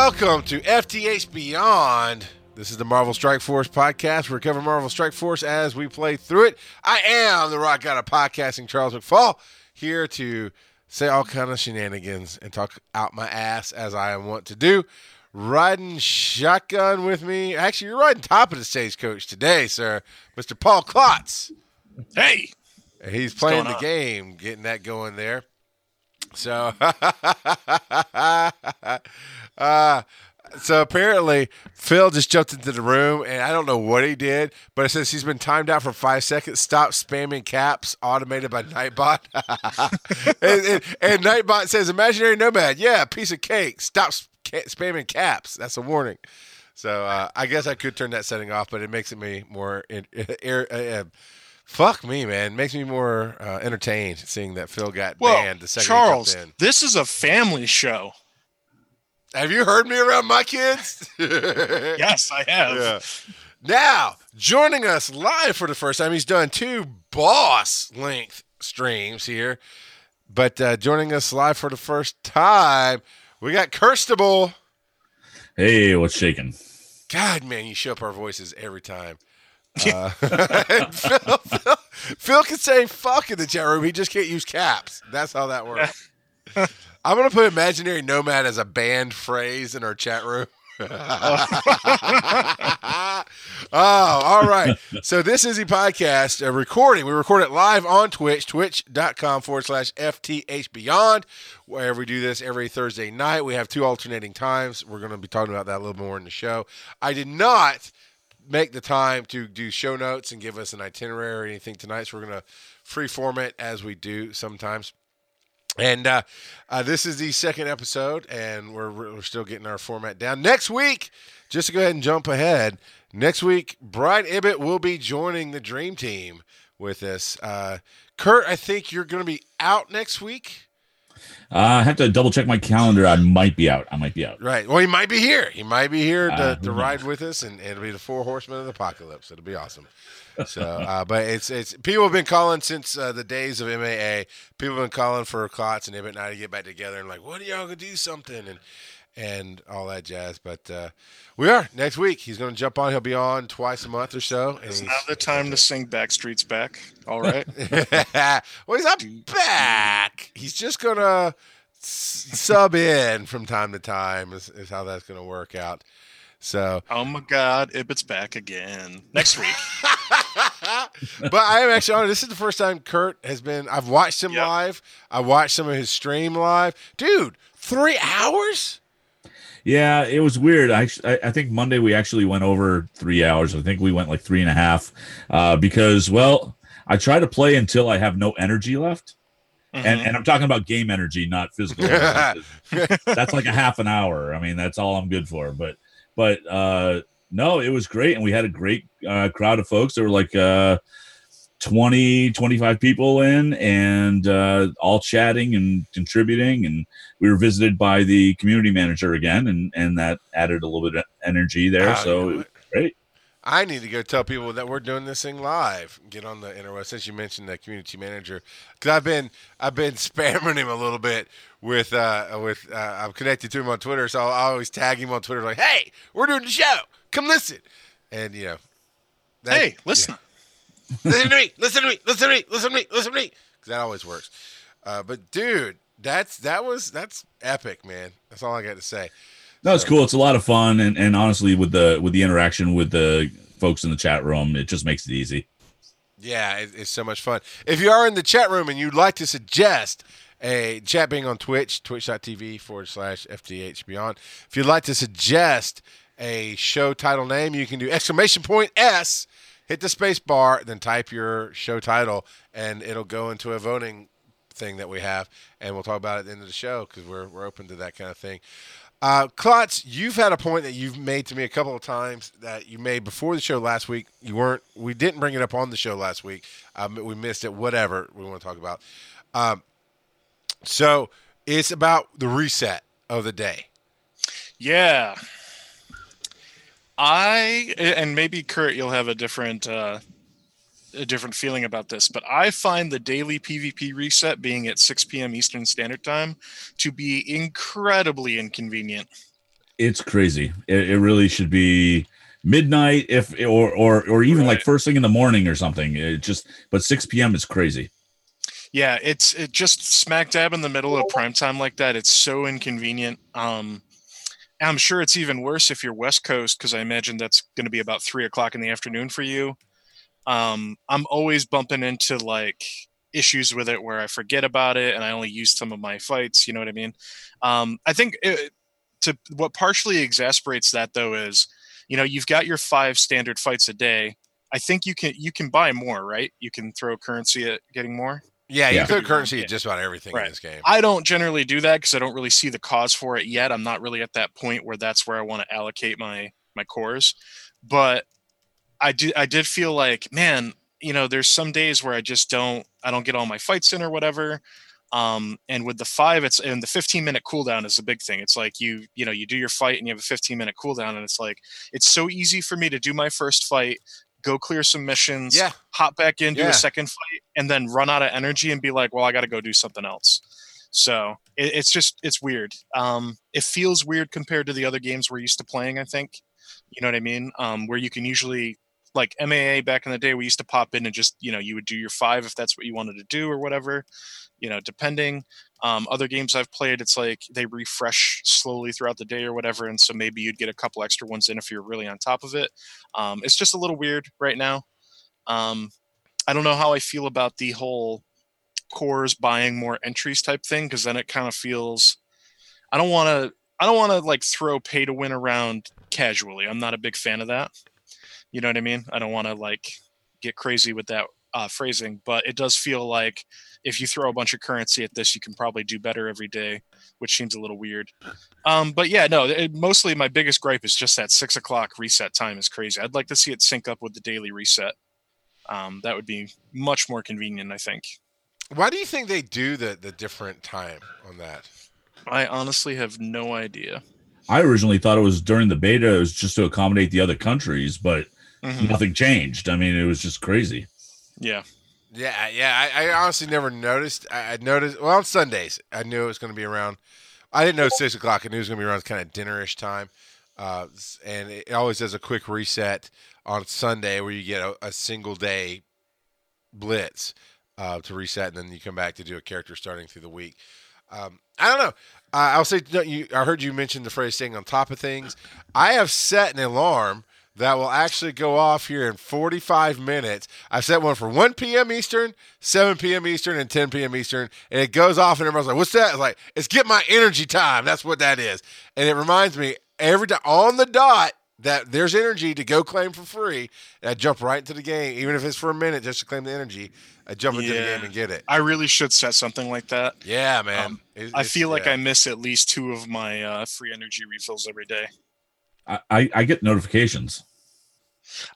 Welcome to FTH Beyond. This is the Marvel Strike Force podcast. We cover Marvel Strike Force as we play through it. I am the rock god of podcasting, Charles McFall, here to say all kind of shenanigans and talk out my ass as I want to do. Riding shotgun with me. Actually, you're riding top of the stagecoach today, sir. Mr. Paul Klotz. Hey, And He's playing the on? game, getting that going there. So, uh, so apparently Phil just jumped into the room, and I don't know what he did, but it says he's been timed out for five seconds. Stop spamming caps, automated by Nightbot. and, and, and Nightbot says, "Imaginary Nomad, yeah, piece of cake. Stop sp- spamming caps. That's a warning." So uh, I guess I could turn that setting off, but it makes it me more. In, uh, uh, fuck me, man. Makes me more uh, entertained seeing that Phil got well, banned the second Charles, this is a family show. In. Have you heard me around my kids? Yes, I have. Yeah. Now, joining us live for the first time, he's done two boss length streams here, but uh, joining us live for the first time, we got Kurtstable. Hey, what's shaking? God, man, you show up our voices every time. Uh, Phil, Phil, Phil can say fuck in the chat room. He just can't use caps. That's how that works. I'm to put imaginary nomad as a banned phrase in our chat room. oh, all right. So this is the podcast, a recording. We record it live on Twitch, twitch.com forward slash FTH Beyond, where we do this every Thursday night. We have two alternating times. We're going to be talking about that a little more in the show. I did not make the time to do show notes and give us an itinerary or anything tonight, so we're going to free form it as we do sometimes. And uh, uh, this is the second episode, and we're, we're still getting our format down. Next week, just to go ahead and jump ahead, next week, Brian Ibbott will be joining the Dream Team with us. Uh, Kurt, I think you're going to be out next week. Uh, I have to double check my calendar. I might be out. I might be out. Right. Well, he might be here. He might be here to, Uh, to ride with us, and it'll be the four horsemen of the apocalypse. It'll be awesome. So, uh, but it's it's people have been calling since uh, the days of MAA. People have been calling for Klotz and Ibbott and I to get back together and like, what are y'all gonna do something and and all that jazz. But uh, we are next week. He's gonna jump on. He'll be on twice a month or so. It's now the time to sing Backstreet's Back. All right. well, he's not back. He's just gonna sub in from time to time. Is, is how that's gonna work out. So, oh my God, Ibbott's back again next week. but I am actually on. This is the first time Kurt has been. I've watched him Yep. live. I watched some of his stream live. Dude, three hours. Yeah, it was weird. I, I I think Monday we actually went over three hours. I think we went like three and a half uh, because, well, I try to play until I have no energy left. And, Mhm. and I'm talking about game energy, not physical. energy. that's like a half an hour. I mean, that's all I'm good for. But, but uh, no, it was great. And we had a great uh, crowd of folks. There were like uh, 20, 25 people in and uh, all chatting and contributing. And we were visited by the community manager again. And, and that added a little bit of energy there. So you know it was great. I need to go tell people that we're doing this thing live. Get on the interweb since you mentioned the community manager, because I've been I've been spamming him a little bit with uh with uh, I'm connected to him on Twitter, so I always tag him on Twitter like, "Hey, we're doing the show. Come listen." And you know, that- hey, listen. yeah. listen to me, listen to me, listen to me, listen to me, listen to me, because that always works. Uh, but dude, that's that was that's epic, man. That's all I got to say. No, it's cool. It's a lot of fun. And, and honestly, with the, with the interaction with the folks in the chat room, it just makes it easy. Yeah, it, it's so much fun. If you are in the chat room and you'd like to suggest a chat being on Twitch, twitch.tv forward slash FTH Beyond, if you'd like to suggest a show title name, you can do exclamation point S, hit the space bar, then type your show title, and it'll go into a voting thing that we have, and we'll talk about it at the end of the show because we're, we're open to that kind of thing. Uh, Klotz, you've had a point that you've made to me a couple of times that you made before the show last week. You weren't, we didn't bring it up on the show last week. Um, we missed it. Whatever we want to talk about. Um, so it's about the reset of the day. Yeah. I and maybe Kurt, you'll have a different uh, a different feeling about this, but I find the daily PvP reset being at 6 p.m. Eastern Standard Time to be incredibly inconvenient. it's crazy. It, it really should be midnight, if or or or even like first thing in the morning or something. It just but 6 p.m. is crazy. Yeah, it's it just smack dab in the middle of prime time like that. It's so inconvenient. Um, I'm sure it's even worse if you're West Coast because I imagine that's going to be about three o'clock in the afternoon for you. Um, I'm always bumping into like issues with it where I forget about it and I only use some of my fights. You know what I mean? Um, I think it, to what partially exasperates that though is, you know, you've got your five standard fights a day. I think you can you can buy more, right? You can throw currency at getting more. Yeah, you Yeah. throw currency at just about everything in this game. I don't generally do that because I don't really see the cause for it yet. I'm not really at that point where that's where I want to allocate my my cores. But I do I did feel like, man, you know, there's some days where I just don't I don't get all my fights in or whatever. Um, and with the five, it's and the 15 minute cooldown is a big thing. It's like you, you know, you do your fight and you have a 15 minute cooldown, and it's like it's so easy for me to do my first fight, go clear some missions, Yeah. hop back in, do Yeah. a second fight, and then run out of energy and be like, well, I got to go do something else. So it, it's just it's weird. Um, it feels weird compared to the other games we're used to playing. I think, you know what I mean. Um, where you can usually like MAA back in the day, we used to pop in and just you know you would do your five if that's what you wanted to do or whatever. You know, depending. Um, other games I've played, it's like they refresh slowly throughout the day or whatever, and so maybe you'd get a couple extra ones in if you're really on top of it. Um, it's just a little weird right now. Um, I don't know how I feel about the whole cores buying more entries type thing because then it kind of feels. I don't want to. I don't want to like throw pay to win around casually. I'm not a big fan of that. You know what I mean? I don't want to like get crazy with that uh, phrasing, but it does feel like if you throw a bunch of currency at this, you can probably do better every day, which seems a little weird. Um, but yeah, no. It, mostly, my biggest gripe is just that six o'clock reset time is crazy. I'd like to see it sync up with the daily reset. Um, that would be much more convenient, I think. Why do you think they do the the different time on that? I honestly have no idea. I originally thought it was during the beta, it was just to accommodate the other countries, but Mhm. nothing changed. I mean, it was just crazy. Yeah. Yeah, yeah. I, I honestly never noticed. I, I noticed. Well, on Sundays, I knew it was going to be around. I didn't know six o'clock. I knew it was going to be around kind of dinnerish time. Uh, and it always does a quick reset on Sunday where you get a, a single day blitz uh, to reset, and then you come back to do a character starting through the week. Um, I don't know. Uh, I'll say you. I heard you mention the phrase "staying on top of things." I have set an alarm that will actually go off here in 45 minutes. I've set one for 1 p.m. Eastern, 7 p.m. Eastern, and 10 p.m. Eastern, and it goes off, and everyone's like, "What's that?" It's like, "It's get my energy time." That's what that is, and it reminds me every time on the dot that there's energy to go claim for free. And I jump right into the game, even if it's for a minute, just to claim the energy. I jump into the game and get it. I really should set something like that. Yeah, man. Um, I feel like. I miss at least two of my uh, free energy refills every day. I, I, I get notifications.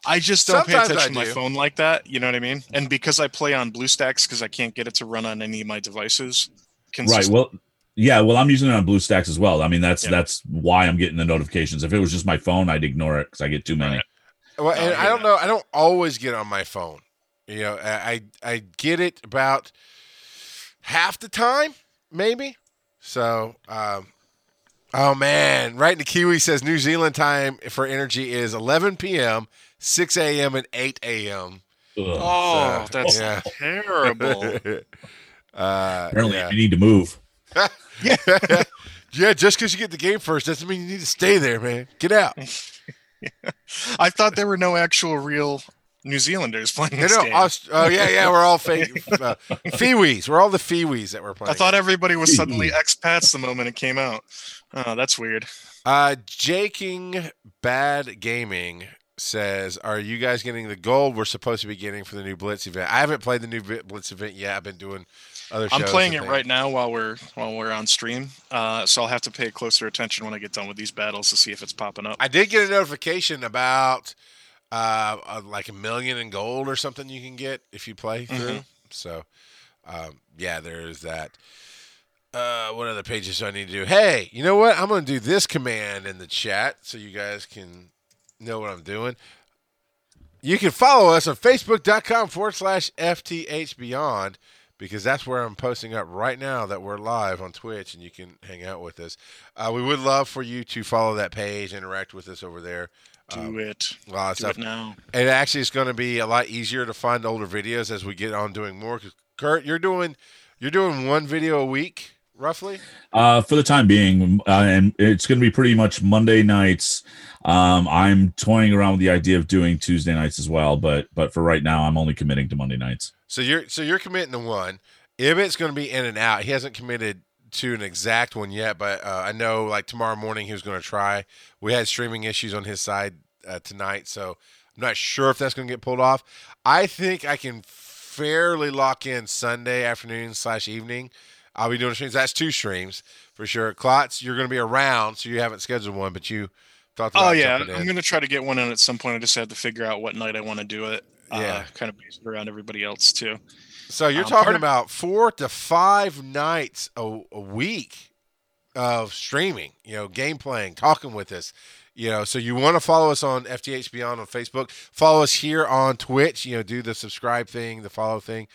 I just don't pay Sometimes I attention to my phone like that. You know what I mean? And because I play on BlueStacks, because I can't get it to run on any of my devices. Right. Well, yeah. Well, I'm using it on BlueStacks as well. I mean, that's Yeah. that's why I'm getting the notifications. If it was just my phone, I'd ignore it because I get too many. Right. Well, and Oh, I I don't that. know. I don't always get on my phone. You know, I I I get it about half the time, maybe. So, um, oh man, right in the Kiwi says New Zealand time for energy is 11 p.m., 6 a.m., and 8 a.m. Oh, So, that's yeah. terrible. uh, Apparently, yeah. I need to move. yeah, just because you get the game first doesn't mean you need to stay there, man. Get out. I thought there were no actual real New Zealanders playing this no. game. Aust- oh yeah, yeah. We're all fake uh, Feewees. We're all the Feewees that we're playing. I thought everybody was suddenly expats the moment it came out. Oh, that's weird. Uh, Jaking Bad Gaming says, "Are you guys getting the gold we're supposed to be getting for the new Blitz event? I haven't played the new Blitz event yet. I've been doing other. I'm playing it things. right now while we're while we're on stream, uh, so I'll have to pay closer attention when I get done with these battles to see if it's popping up. I did get a notification about uh, like a million in gold or something you can get if you play through. Mhm. So, um, yeah, there's that. Uh, what other pages do I need to do? Hey, you know what? I'm going to do this command in the chat so you guys can know what I'm doing. You can follow us on Facebook.com forward slash FTH Beyond. because that's where I'm posting up right now that we're live on Twitch and you can hang out with us. Uh, we would love for you to follow that page, interact with us over there. Do Um, it. a lot of Do stuff. it now. And actually, it's going to be a lot easier to find older videos as we get on doing more. 'Cause Kurt, you're doing you're doing one video a week, roughly. Uh, for the time being, uh, and it's going to be pretty much Monday nights. Um, I'm toying around with the idea of doing Tuesday nights as well, but but for right now, I'm only committing to Monday nights. So you're so you're committing to one. Ibbott's going to be in and out. He hasn't committed to an exact one yet, but uh, I know like tomorrow morning he was going to try. We had streaming issues on his side uh, tonight, so I'm not sure if that's going to get pulled off. I think I can fairly lock in Sunday afternoon slash evening. I'll be doing streams. That's two streams for sure. Klotz, you're going to be around, so you haven't scheduled one, but you thought about Oh yeah, I'm gonna try to get one in at some point. I just have to figure out what night I want to do it. Yeah. uh, kind of based around everybody else too. So you're Um, talking of- about four to five nights a, a week of streaming, you know, game playing, talking with us. You know, so you want to follow us on FTH Beyond on Facebook. Follow us here on Twitch. You know, do the subscribe thing, the follow thing.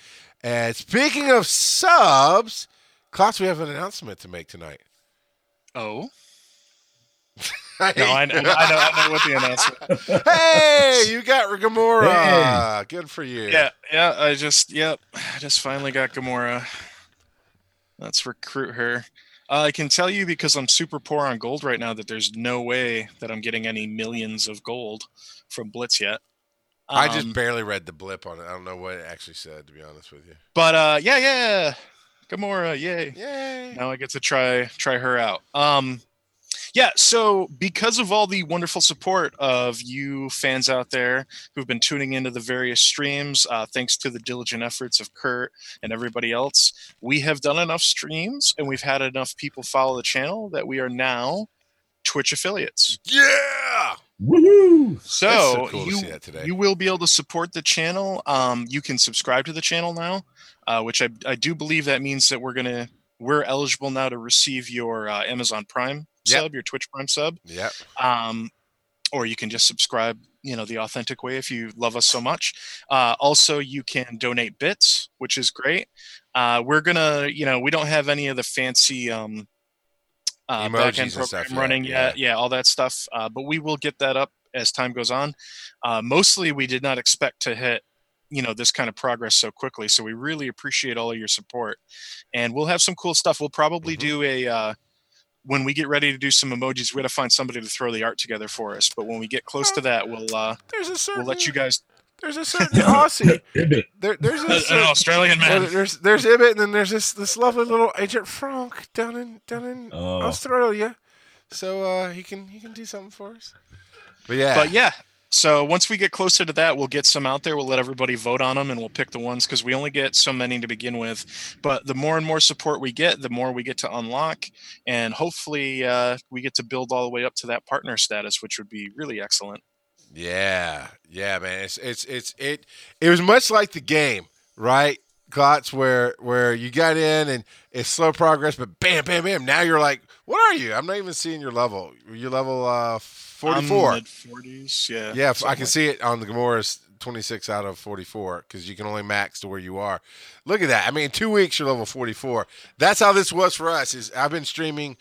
And speaking of subs, Klotz, we have an announcement to make tonight. Oh no, I know, I know, I know what the announcement. hey, you got Gamora. Good for you. Yeah, yeah. I just, yep, I just finally got Gamora. Let's recruit her. Uh, I can tell you because I'm super poor on gold right now that there's no way that I'm getting any millions of gold from Blitz yet. I just Um, barely read the blip on it. I don't know what it actually said, to be honest with you. but uh, yeah, yeah, Gamora, yay! Yay. now I get to try try her out. Um, yeah, so because of all the wonderful support of you fans out there who've been tuning into the various streams, uh, thanks to the diligent efforts of Kurt and everybody else, we have done enough streams and we've had enough people follow the channel that we are now Twitch affiliates. Yeah. Woohoo! So, so cool to you see that today. you will be able to support the channel. Um, you can subscribe to the channel now, uh, which I, I do believe that means that we're gonna we're eligible now to receive your uh, Amazon Prime Yep. sub, your Twitch Prime sub, Yep. um, or you can just subscribe. You know the authentic way if you love us so much. Uh, also, you can donate bits, which is great. Uh, we're gonna, you know, we don't have any of the fancy um, uh, back-end program stuff running yeah. yet. Yeah, all that stuff. Uh, but we will get that up as time goes on. Uh, mostly, we did not expect to hit you know this kind of progress so quickly so we really appreciate all of your support and we'll have some cool stuff we'll probably Mhm. do a uh, when we get ready to do some emojis we got to find somebody to throw the art together for us but when we get close to that we'll uh There's a certain. we'll let you guys There's a certain Aussie. There, there's a an certain, australian well, man there's there's Ibbott, and then there's this this lovely little Agent Frank down in down in Oh. Australia. So uh, he can he can do something for us. But yeah, but yeah so once we get closer to that we'll get some out there we'll let everybody vote on them and we'll pick the ones because we only get so many to begin with but the more and more support we get the more we get to unlock and hopefully uh, we get to build all the way up to that partner status which would be really excellent Yeah, yeah, man. It's it's it's it. It was much like the game, right? Klotz, where where you got in and it's slow progress, but bam, bam, bam. Now you're like, what are you? I'm not even seeing your level. You're level uh 44. mid 40s yeah Yeah, I can see it on the Gamora's 26 out of 44 because you can only max to where you are. Look at that. I mean, in two weeks you're level 44. That's how this was for us. Is I've been streaming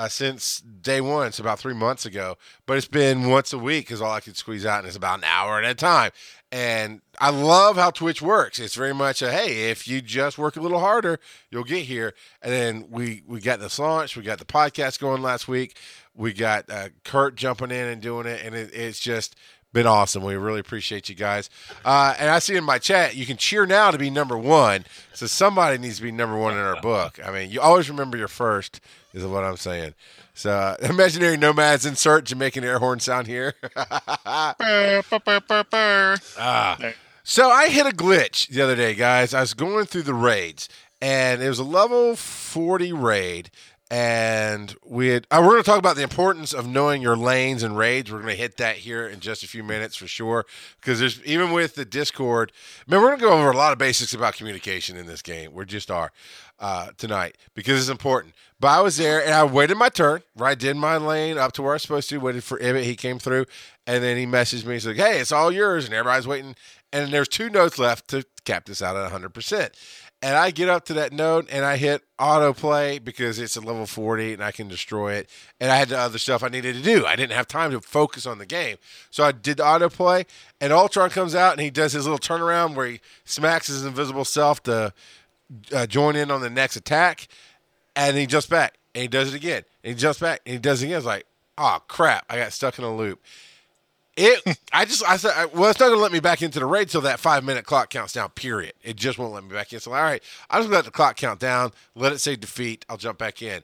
uh, since day one. It's about three months ago, but it's been once a week because all I could squeeze out, it's about an hour at a time. And I love how Twitch works. It's very much a hey, if you just work a little harder, you'll get here. And then we we got this launch, we got the podcast going last week, we got uh, Kurt jumping in and doing it, and it, it's just been awesome. We really appreciate you guys. Uh, and I see in my chat, you can cheer now to be number one. So somebody needs to be number one in our book. I mean, you always remember your first, is what I'm saying. So, uh, imaginary nomads insert Jamaican air horn sound here. Ah. So I hit a glitch the other day, guys. I was going through the raids, and it was a level 40 raid. And we had, uh, we're going to talk about the importance of knowing your lanes and raids. We're going to hit that here in just a few minutes for sure. Because there's even with the Discord, man, we're going to go over a lot of basics about communication in this game. We just are uh, tonight because it's important. But I was there and I waited my turn. Right, did my lane up to where I was supposed to. Waited for Ibbott. He came through, and then he messaged me. He's like, "Hey, it's all yours," and everybody's waiting. And there's two nodes left to cap this out at 100%. and I get up to that node and I hit autoplay because it's a level 40 and I can destroy it. And I had the other stuff I needed to do. I didn't have time to focus on the game. So I did the autoplay and Ultron comes out and he does his little turnaround where he smacks his invisible self to uh, join in on the next attack. And he jumps back and he does it again. And he jumps back and he does it again. It's like, oh crap, I got stuck in a loop. It, I just, I said, well, it's not gonna let me back into the raid till that five minute clock counts down. Period. It just won't let me back in. So, all right, I'm just gonna let the clock count down. Let it say defeat. I'll jump back in.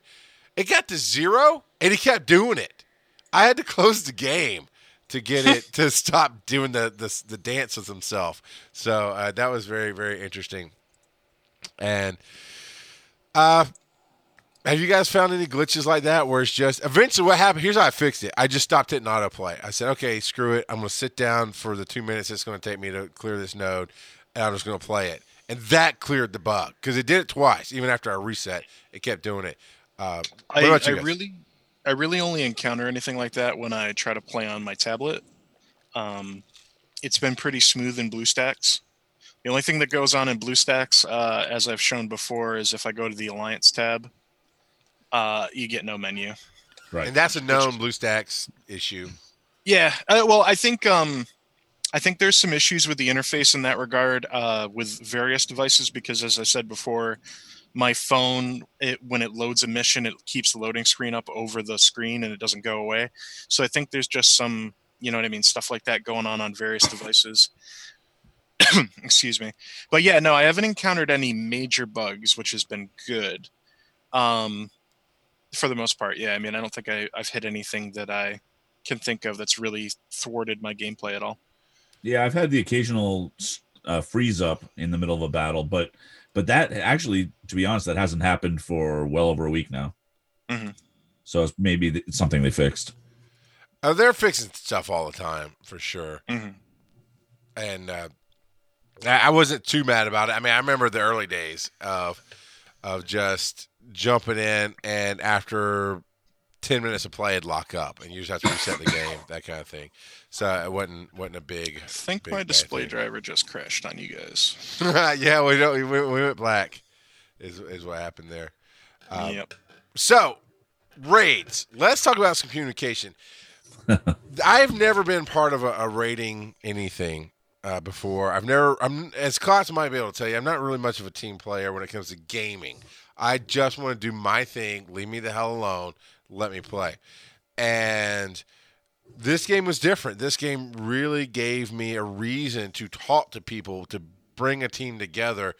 It got to zero, and he kept doing it. I had to close the game to get it to stop doing the the, the dance with himself. So uh, that was very very interesting. And uh, have you guys found any glitches like that where it's just eventually what happened? Here's how I fixed it. I just stopped hitting autoplay. I said, okay, screw it. I'm going to sit down for the two minutes it's going to take me to clear this node, and I'm just going to play it. And that cleared the bug because it did it twice. Even after I reset, it kept doing it. Uh, I, I really, I really only encounter anything like that when I try to play on my tablet. Um, it's been pretty smooth in BlueStacks. The only thing that goes on in BlueStacks, uh, as I've shown before, is if I go to the Alliance tab, uh, you get no menu. Right. and that's a known BlueStacks issue. Yeah, uh, well, I think um, I think there's some issues with the interface in that regard uh, with various devices because, as I said before, my phone it, when it loads a mission, it keeps the loading screen up over the screen and it doesn't go away. So I think there's just some, you know what I mean, stuff like that going on on various devices. Excuse me, but yeah, no, I haven't encountered any major bugs, which has been good. Um, for the most part, yeah. I mean, I don't think I, I've hit anything that I can think of that's really thwarted my gameplay at all. Yeah, I've had the occasional uh, freeze up in the middle of a battle, but but that actually, to be honest, that hasn't happened for well over a week now. Mhm. So it's maybe th- it's something they fixed. Oh, they're fixing stuff all the time for sure. Mhm. and uh, I I wasn't too mad about it. I mean, I remember the early days of of just jumping in, and after ten minutes of play, it'd lock up, and you just have to reset the game, that kind of thing. So it wasn't wasn't a big. I think Big my display thing. driver just crashed on you guys. yeah, we don't. We went, we went black. Is is what happened there. Um, yep. So, raids. Let's talk about some communication. I've never been part of a, a raiding anything uh, before. I've never. I'm as Klotz might be able to tell you. I'm not really much of a team player when it comes to gaming. I just want to do my thing. Leave me the hell alone. Let me play. And this game was different. This game really gave me a reason to talk to people, to bring a team together,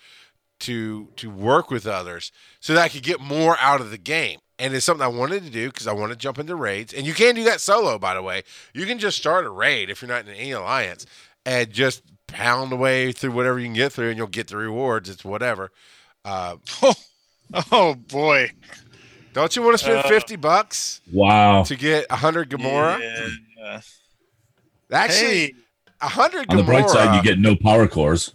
to to work with others, so that I could get more out of the game. And it's something I wanted to do because I want to jump into raids. And you can do that solo, by the way. You can just start a raid if you're not in any alliance and just pound away through whatever you can get through, and you'll get the rewards. It's whatever. Uh, Oh, boy. don't you want to spend Uh, fifty bucks Wow. to get hundred Gamora? Yeah. Actually, Hey, hundred Gamora. On the bright side, you get no power cores.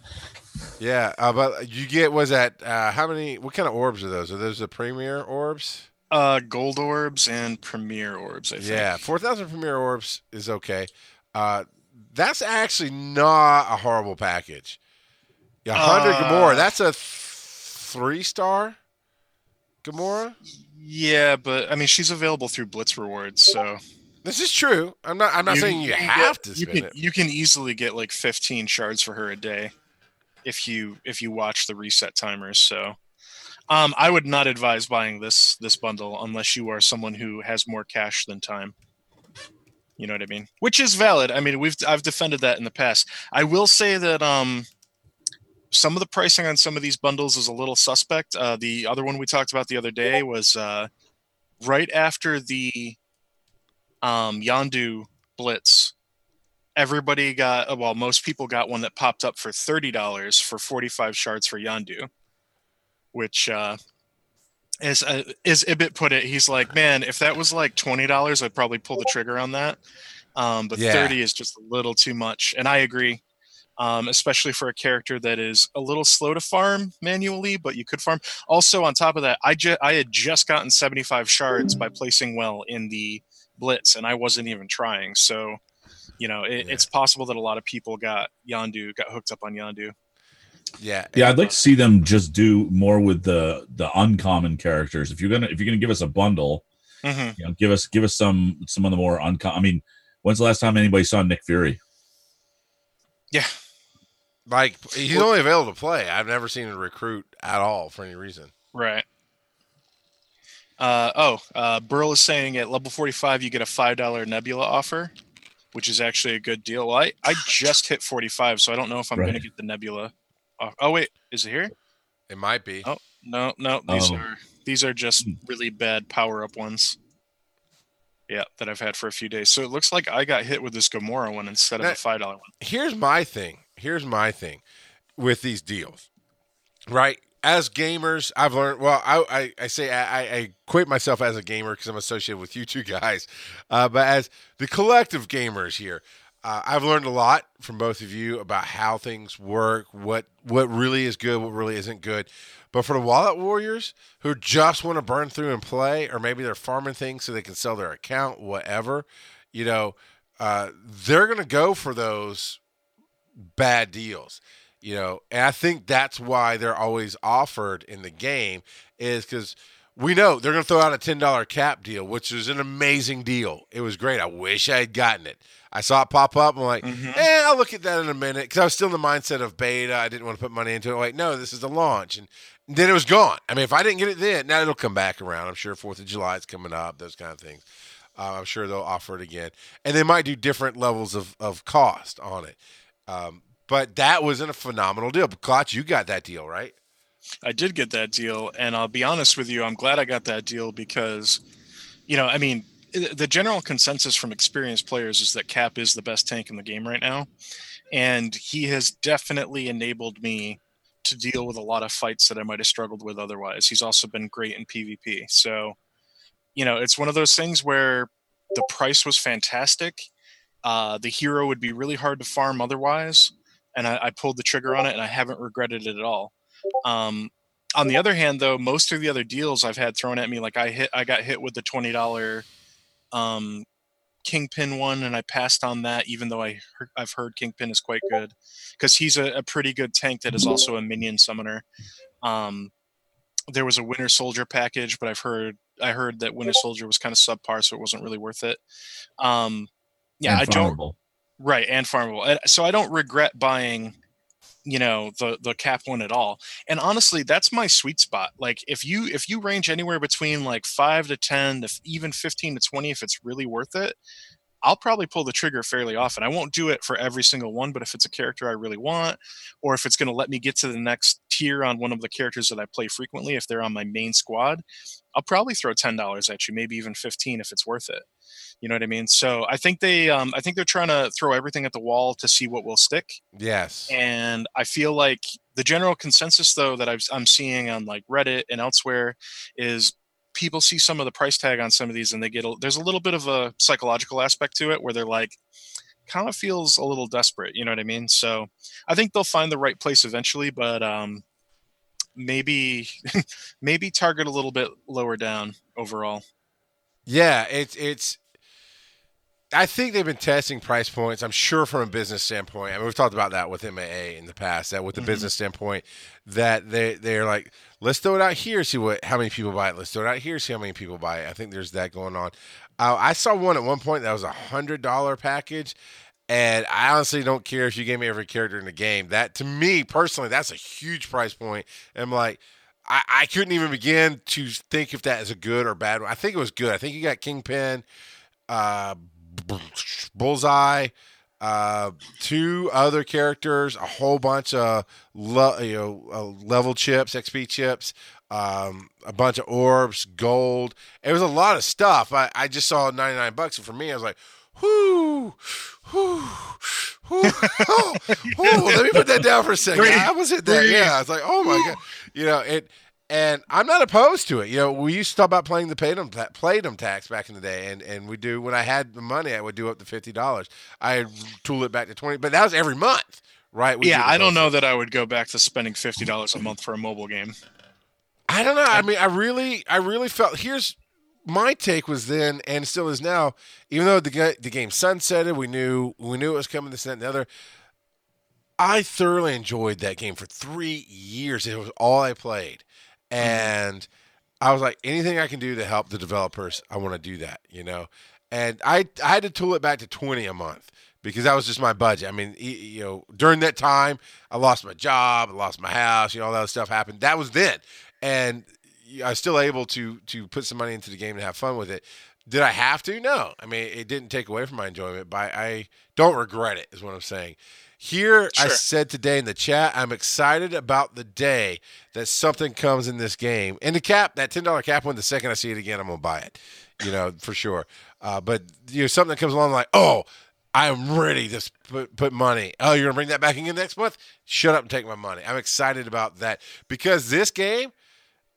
Yeah, uh, but you get was that uh, how many? What kind of orbs are those? Are those the premier orbs? uh, gold orbs and premier orbs. I think. Yeah, four thousand premier orbs is okay. Uh, that's actually not a horrible package. Yeah, hundred Uh, Gamora. That's a th- three star Gamora. Yeah, but I mean, she's available through Blitz rewards, so This is true. I'm not. I'm not saying you can have get- to You can it. you can easily get like 15 shards for her a day, if you if you watch the reset timers. So, um, I would not advise buying this this bundle unless you are someone who has more cash than time. You know what I mean? Which is valid. I mean, we've I've defended that in the past. I will say that um, some of the pricing on some of these bundles is a little suspect. Uh, the other one we talked about the other day was uh, right after the um, Yondu Blitz. Everybody got uh, well, most people got one that popped up for thirty dollars for forty-five shards for Yondu, which uh, as uh, as Ibbott put it, he's like, man, if that was like twenty dollars, I'd probably pull the trigger on that. Um, but Yeah. thirty is just a little too much, and I agree. Um, especially for a character that is a little slow to farm manually, but you could farm. Also, on top of that, I ju- I had just gotten seventy five shards by placing well in the blitz, and I wasn't even trying. So, you know, it, Yeah. it's possible that a lot of people got Yondu, got hooked up on Yondu. Yeah, Yeah, I'd like to see them just do more with the the uncommon characters. If you're gonna if you're gonna give us a bundle, hmm you know, give us give us some some of the more uncommon. I mean, when's the last time anybody saw Nick Fury? Yeah. like he's only available to play. I've never seen a recruit at all for any reason. Right. Uh, oh, uh, Burl is saying at level 45 you get a $5 Nebula offer, which is actually a good deal. Well, I, I just hit 45, so I don't know if I'm going to get the Nebula. off- Oh, wait, is it here? It might be. Oh. No, no, these Oh. are these are just Hmm. really bad power up ones. Yeah, that I've had for a few days. So it looks like I got hit with this Gamora one instead of That- the five dollar one. here's my thing. Here's my thing with these deals, right? As gamers, I've learned. Well, I I, I say I, I- I quit myself as a gamer because I'm associated with you two guys, uh, but as the collective gamers here, uh, I've learned a lot from both of you about how things work, what what really is good, what really isn't good. But for the wallet warriors who just want to burn through and play, or maybe they're farming things so they can sell their account, whatever, you know, uh, they're gonna go for those bad deals you know. And i think that's why they're always offered in the game is because we know they're to throw out a $10 cap deal which is an amazing deal. It was great. I wish i had gotten it i saw it pop up i'm like Mhm. eh, i'll look at that in a minute because i was still in the mindset of beta i didn't want to put money into it like no this is the launch and then it was gone i mean if i didn't get it then now it'll come back around i'm sure fourth of july is coming up those kind of things uh, i'm sure they'll offer it again and they might do different levels of, of cost on it um, but that wasn't a phenomenal deal. But Klotz, you got that deal, right? I did get that deal, and I'll be honest with you, I'm glad I got that deal because, you know, I mean, the general consensus from experienced players is that Cap is the best tank in the game right now, and he has definitely enabled me to deal with a lot of fights that I might have struggled with otherwise. He's also been great in PvP, so you know, it's one of those things where the price was fantastic. Uh, the hero would be really hard to farm otherwise, and I, I pulled the trigger on it, and I haven't regretted it at all. Um, on the other hand, though, most of the other deals I've had thrown at me, like I hit, I got hit with the twenty dollar um, Kingpin one, and I passed on that, even though I heard, I've heard Kingpin is quite good because he's a, a pretty good tank that is also a minion summoner. Um, there was a Winter Soldier package, but I've heard I heard that Winter Soldier was kind of subpar, so it wasn't really worth it. Um, yeah, I don't right and farmable so i don't regret buying you know the the cap one at all and honestly that's my sweet spot like if you if you range anywhere between like 5 to 10 to even 15 to 20 if it's really worth it i'll probably pull the trigger fairly often. I won't do it for every single one but if it's a character i really want or if it's going to let me get to the next tier on one of the characters that i play frequently if they're on my main squad i'll probably throw $10 at you maybe even 15 if it's worth it you know what I mean? So I think they, um, I think they're trying to throw everything at the wall to see what will stick. Yes. And I feel like the general consensus, though, that I've, I'm seeing on like Reddit and elsewhere, is people see some of the price tag on some of these, and they get a, there's a little bit of a psychological aspect to it where they're like, kind of feels a little desperate. You know what I mean? So I think they'll find the right place eventually, but um, maybe maybe target a little bit lower down overall. Yeah, it's it's. I think they've been testing price points. I'm sure from a business standpoint. I mean, we've talked about that with MAA in the past. That with the Mhm. business standpoint, that they they're like, let's throw it out here, see what how many people buy it. Let's throw it out here, see how many people buy it. I think there's that going on. Uh, I saw one at one point that was a hundred dollar package, and I honestly don't care if you gave me every character in the game. That to me personally, that's a huge price point. And I'm like. I, I couldn't even begin to think if that is a good or bad one. I think it was good. I think you got Kingpin, uh, Bullseye, uh, two other characters, a whole bunch of lo- you know uh, level chips, XP chips, um, a bunch of orbs, gold. It was a lot of stuff. I, I just saw 99 bucks, and for me, I was like, whoo, whoo, whoo. oh, oh, let me put that down for a second. I was at that. Yeah, I was like, oh my god, you know it. And I'm not opposed to it. You know, we used to talk about playing the Playdom, Playdom tax back in the day, and, and we do when I had the money, I would do up to fifty dollars. I tool it back to twenty, but that was every month, right? We yeah, I don't know that I would go back to spending fifty dollars a month for a mobile game. I don't know. I mean, I really, I really felt. Here's my take was then, and still is now. Even though the the game sunsetted, we knew we knew it was coming. This that and the other. I thoroughly enjoyed that game for three years. It was all I played, and I was like, anything I can do to help the developers, I want to do that. You know, and I I had to tool it back to twenty a month because that was just my budget. I mean, you know, during that time, I lost my job, I lost my house, you know, all that stuff happened. That was then, and I was still able to to put some money into the game and have fun with it. Did I have to? No. I mean, it didn't take away from my enjoyment, but I don't regret it. Is what I'm saying. Here, I said today in the chat, I'm excited about the day that something comes in this game. And the cap, that ten dollar cap one, the second I see it again, I'm gonna buy it. You know, for sure. Uh, but you know, something that comes along like, oh, I'm ready to put put money. Oh, you're gonna bring that back again next month? Shut up and take my money. I'm excited about that because this game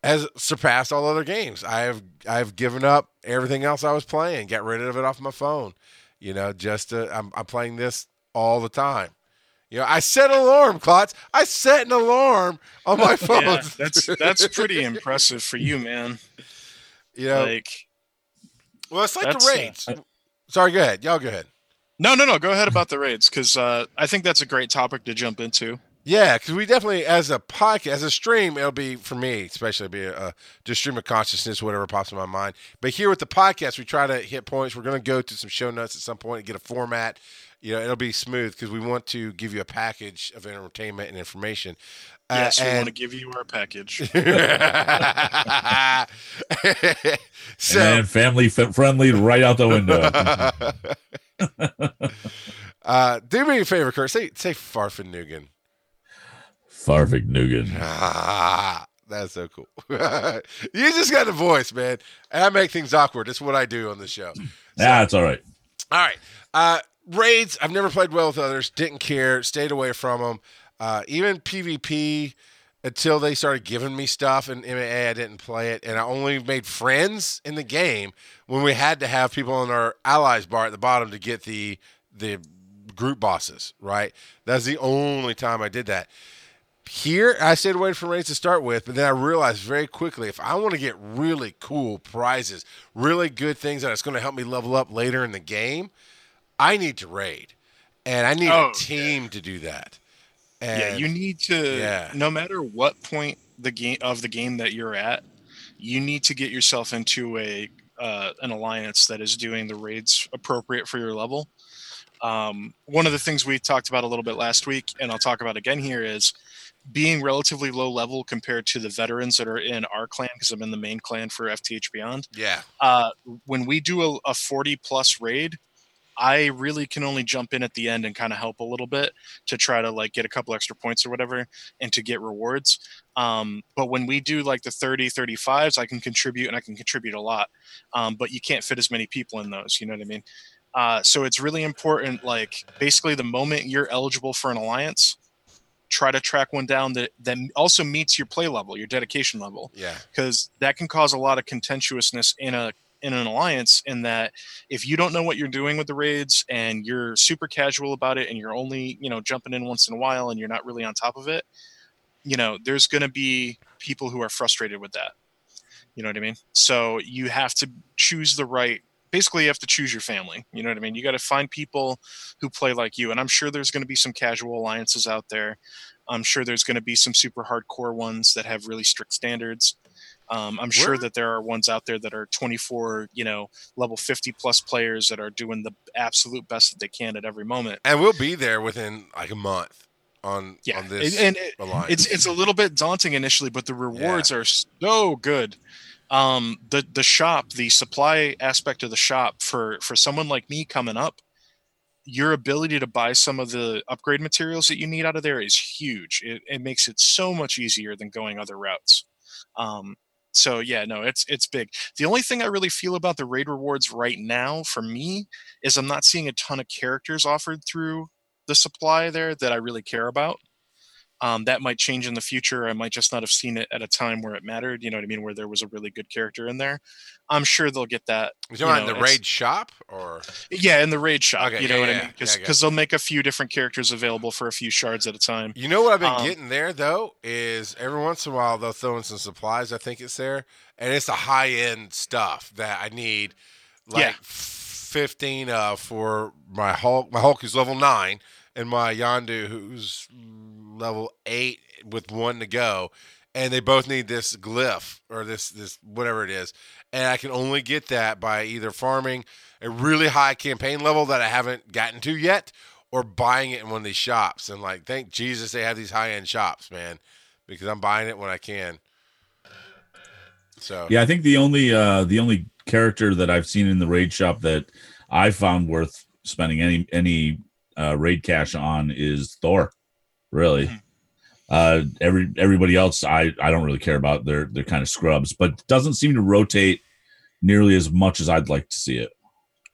has surpassed all other games. I've I've given up everything else I was playing, got rid of it off my phone. You know, just to, I'm I'm playing this all the time. You know, I set an alarm, Klotz. I set an alarm on my phone. Yeah, that's that's pretty impressive for you, man. you know, Like, well, it's like the that's, uh, raids. Sorry, go ahead. Y'all go ahead. no, no, no. Go ahead about the raids because uh, I think that's a great topic to jump into. Yeah, because we definitely, as a podcast, as a stream, it'll be for me, especially be a, a just stream of consciousness, whatever pops in my mind. But here with the podcast, we try to hit points. We're going to go to some show notes at some point and get a format. You know, it'll be smooth because we want to give you a package of entertainment and information. Uh, Yes, we want to give you our package. so, and family friendly right out the window. uh, do me a favor, Kurt. Say say Farfanugan. Farvik Nugan. Ah, that's so cool. you just got the voice, man. And I make things awkward. That's what I do on the show. Yeah, it's all right. All right. Uh, raids, I've never played well with others. Didn't care. Stayed away from them. Uh, even PvP, until they started giving me stuff in MAA, I didn't play it. And I only made friends in the game when we had to have people in our allies bar at the bottom to get the the group bosses, right? That's the only time I did that. Here, I stayed away from raids to start with, but then I realized very quickly if I want to get really cool prizes, really good things that it's going to help me level up later in the game, I need to raid, and I need Oh, a team to do that. And yeah, you need to. Yeah. No matter what point the game of the game that you're at, you need to get yourself into a uh, an alliance that is doing the raids appropriate for your level. Um, one of the things we talked about a little bit last week, and I'll talk about again here, is being relatively low level compared to the veterans that are in our clan, because I'm in the main clan for FTH Beyond. yeah, Uh, when we do a, a 40 plus raid, I really can only jump in at the end and kind of help a little bit to try to like get a couple extra points or whatever and to get rewards. Um, but when we do like the 30, 35s, I can contribute and I can contribute a lot. Um, but you can't fit as many people in those, you know what I mean? Uh, so it's really important, like basically the moment you're eligible for an alliance, try to track one down that, that also meets your play level, your dedication level yeah, because that can cause a lot of contentiousness in a in an alliance in that if you don't know what you're doing with the raids and you're super casual about it and you're only you know jumping in once in a while and you're not really on top of it you know there's going to be people who are frustrated with that. You know what i mean? So you have to choose the right basically you have to choose your family. You know what i mean? You got to find people who play like you and i'm sure there's going to be some casual alliances out there. I'm sure there's going to be some super hardcore ones that have really strict standards um, i'm sure that there are ones out there that are 24 you know level 50 plus players that are doing the absolute best that they can at every moment and we'll be there within like a month on yeah on this and, it, it's it's a little bit daunting initially, but the rewards are so good. Um, the the shop, the supply aspect of the shop for for someone like me coming up, your ability to buy some of the upgrade materials that you need out of there is huge. It, it makes it so much easier than going other routes. Um, so yeah, no, it's it's big. The only thing I really feel about the raid rewards right now for me is I'm not seeing a ton of characters offered through the supply there that I really care about. Um, that might change in the future. I might just not have seen it at a time where it mattered. You know what I mean? Where there was a really good character in there. I'm sure they'll get that. you talking about you in the raid shop or Yeah, in the raid shop. Okay, you know yeah, what yeah, I mean? yeah, Because got they'll make a few different characters available for a few shards at a time. You know what I've been Um, getting there though is every once in a while they'll throw in some supplies. I think it's there, and it's the high end stuff that I need, like Yeah. fifteen uh, for my Hulk. My Hulk is level nine, and my Yondu, who's level eight with one to go, and they both need this glyph or this this whatever it is, and I can only get that by either farming a really high campaign level that I haven't gotten to yet, or buying it in one of these shops. And like, thank Jesus they have these high end shops, man, because I'm buying it when I can. So Yeah, I think the only uh the only character that I've seen in the raid shop that I found worth spending any any uh raid cash on is Thor. Really. Mhm. Uh every everybody else I I don't really care about. They're they're kind of scrubs, but doesn't seem to rotate nearly as much as I'd like to see it.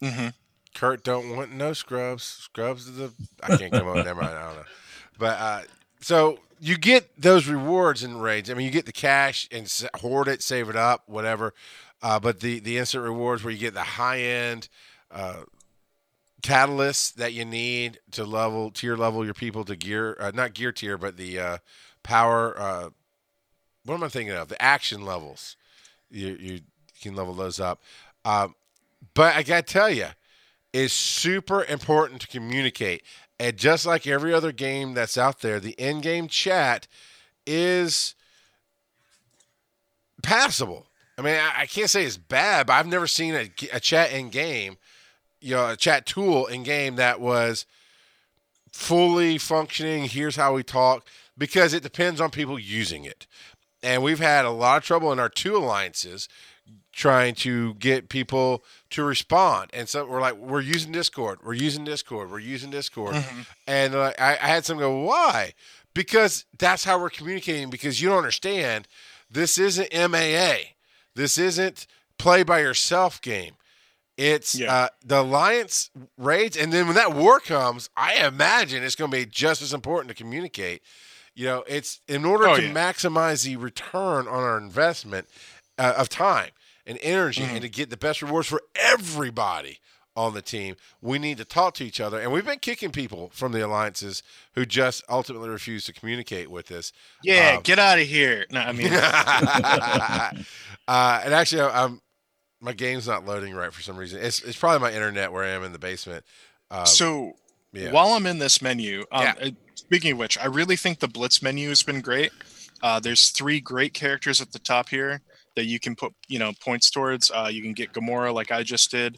hmm Kurt don't want no scrubs. Scrubs is the I can't come up. Never mind. I don't know. But uh, so you get those rewards in raids. I mean, you get the cash and hoard it, save it up, whatever. Uh, but the the instant rewards where you get the high end uh, catalysts that you need to level tier level your people to gear, uh, not gear tier, but the uh, power. Uh, what am I thinking of? The action levels. You you can level those up. Um, but I gotta tell you, it's super important to communicate. And just like every other game that's out there, the in-game chat is passable. I mean, I, I can't say it's bad, but I've never seen a, a chat in game, you know, a chat tool in game that was fully functioning. Here's how we talk because it depends on people using it. And we've had a lot of trouble in our two alliances trying to get people to respond. And so we're like, we're using Discord, we're using Discord, we're using Discord. Mhm. And uh, I, I had some go, why? Because that's how we're communicating. Because you don't understand, this isn't MAA. This isn't play by yourself game. It's Yeah. uh, the alliance raids, and then when that war comes, I imagine it's going to be just as important to communicate. You know, it's in order Oh, to yeah. maximize the return on our investment uh, of time and energy, Mhm. and to get the best rewards for everybody on the team, we need to talk to each other. And we've been kicking people from the alliances who just ultimately refuse to communicate with us. Yeah, Um, get out of here. No, I mean, uh, and actually, I'm my game's not loading right for some reason. It's it's probably my internet where I am in the basement. Uh, so yeah. while I'm in this menu, um, Yeah. speaking of which, I really think the Blitz menu has been great. Uh, there's three great characters at the top here that you can put, you know, points towards. Uh, you can get Gamora, like I just did.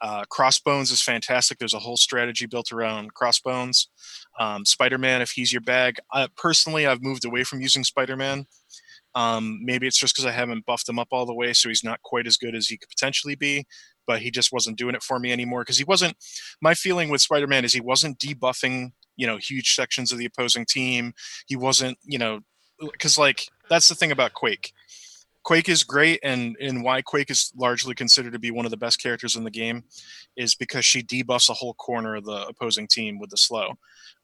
Uh, Crossbones is fantastic. There's a whole strategy built around Crossbones. Um, Spider-Man, if he's your bag. I, personally, I've moved away from using Spider-Man. Um, maybe it's just because I haven't buffed him up all the way, so he's not quite as good as he could potentially be. But he just wasn't doing it for me anymore because he wasn't. My feeling with Spider-Man is he wasn't debuffing, you know, huge sections of the opposing team. He wasn't, you know, because like that's the thing about Quake. Quake is great, and and why Quake is largely considered to be one of the best characters in the game is because she debuffs a whole corner of the opposing team with the slow.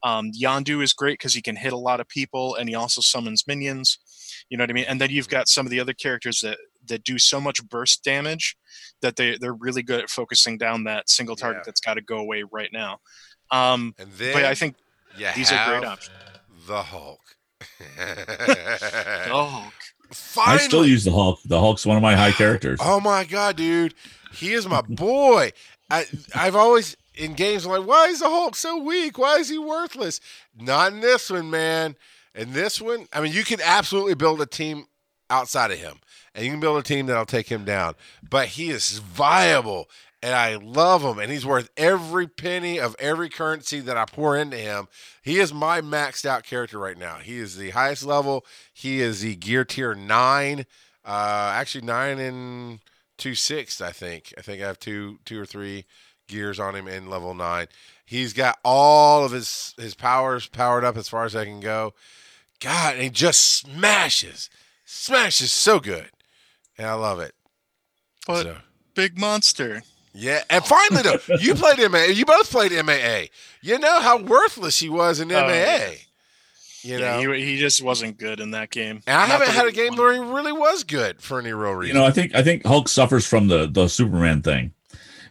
Um, Yondu is great because he can hit a lot of people, and he also summons minions. You know what I mean? And then you've got some of the other characters that that do so much burst damage that they they're really good at focusing down that single target Yeah. that's got to go away right now. Um, and then but I think these are great options. The Hulk. Oh, Finally. I still use the Hulk. The Hulk's one of my high characters. Oh my god, dude, he is my boy. I I've always in games I'm like, why is the Hulk so weak? Why is he worthless? Not in this one, man. In this one, I mean, you can absolutely build a team outside of him, and you can build a team that'll take him down. But he is viable, and I love him, and he's worth every penny of every currency that I pour into him. He is my maxed out character right now. He is the highest level. He is the gear tier nine. Uh, actually nine and two sixths, I think. I think I have two two or three gears on him in level nine. He's got all of his his powers powered up as far as I can go. God, and he just smashes, smashes so good, and I love it. but So, big monster. yeah, and finally though, you played MAA. You both played MAA. You know how worthless he was in Oh, MAA. yeah. You yeah, know, he, he just wasn't good in that game. and I Not haven't had a game wanted. where he really was good for any real reason. You reason. know, I think I think Hulk suffers from the the Superman thing.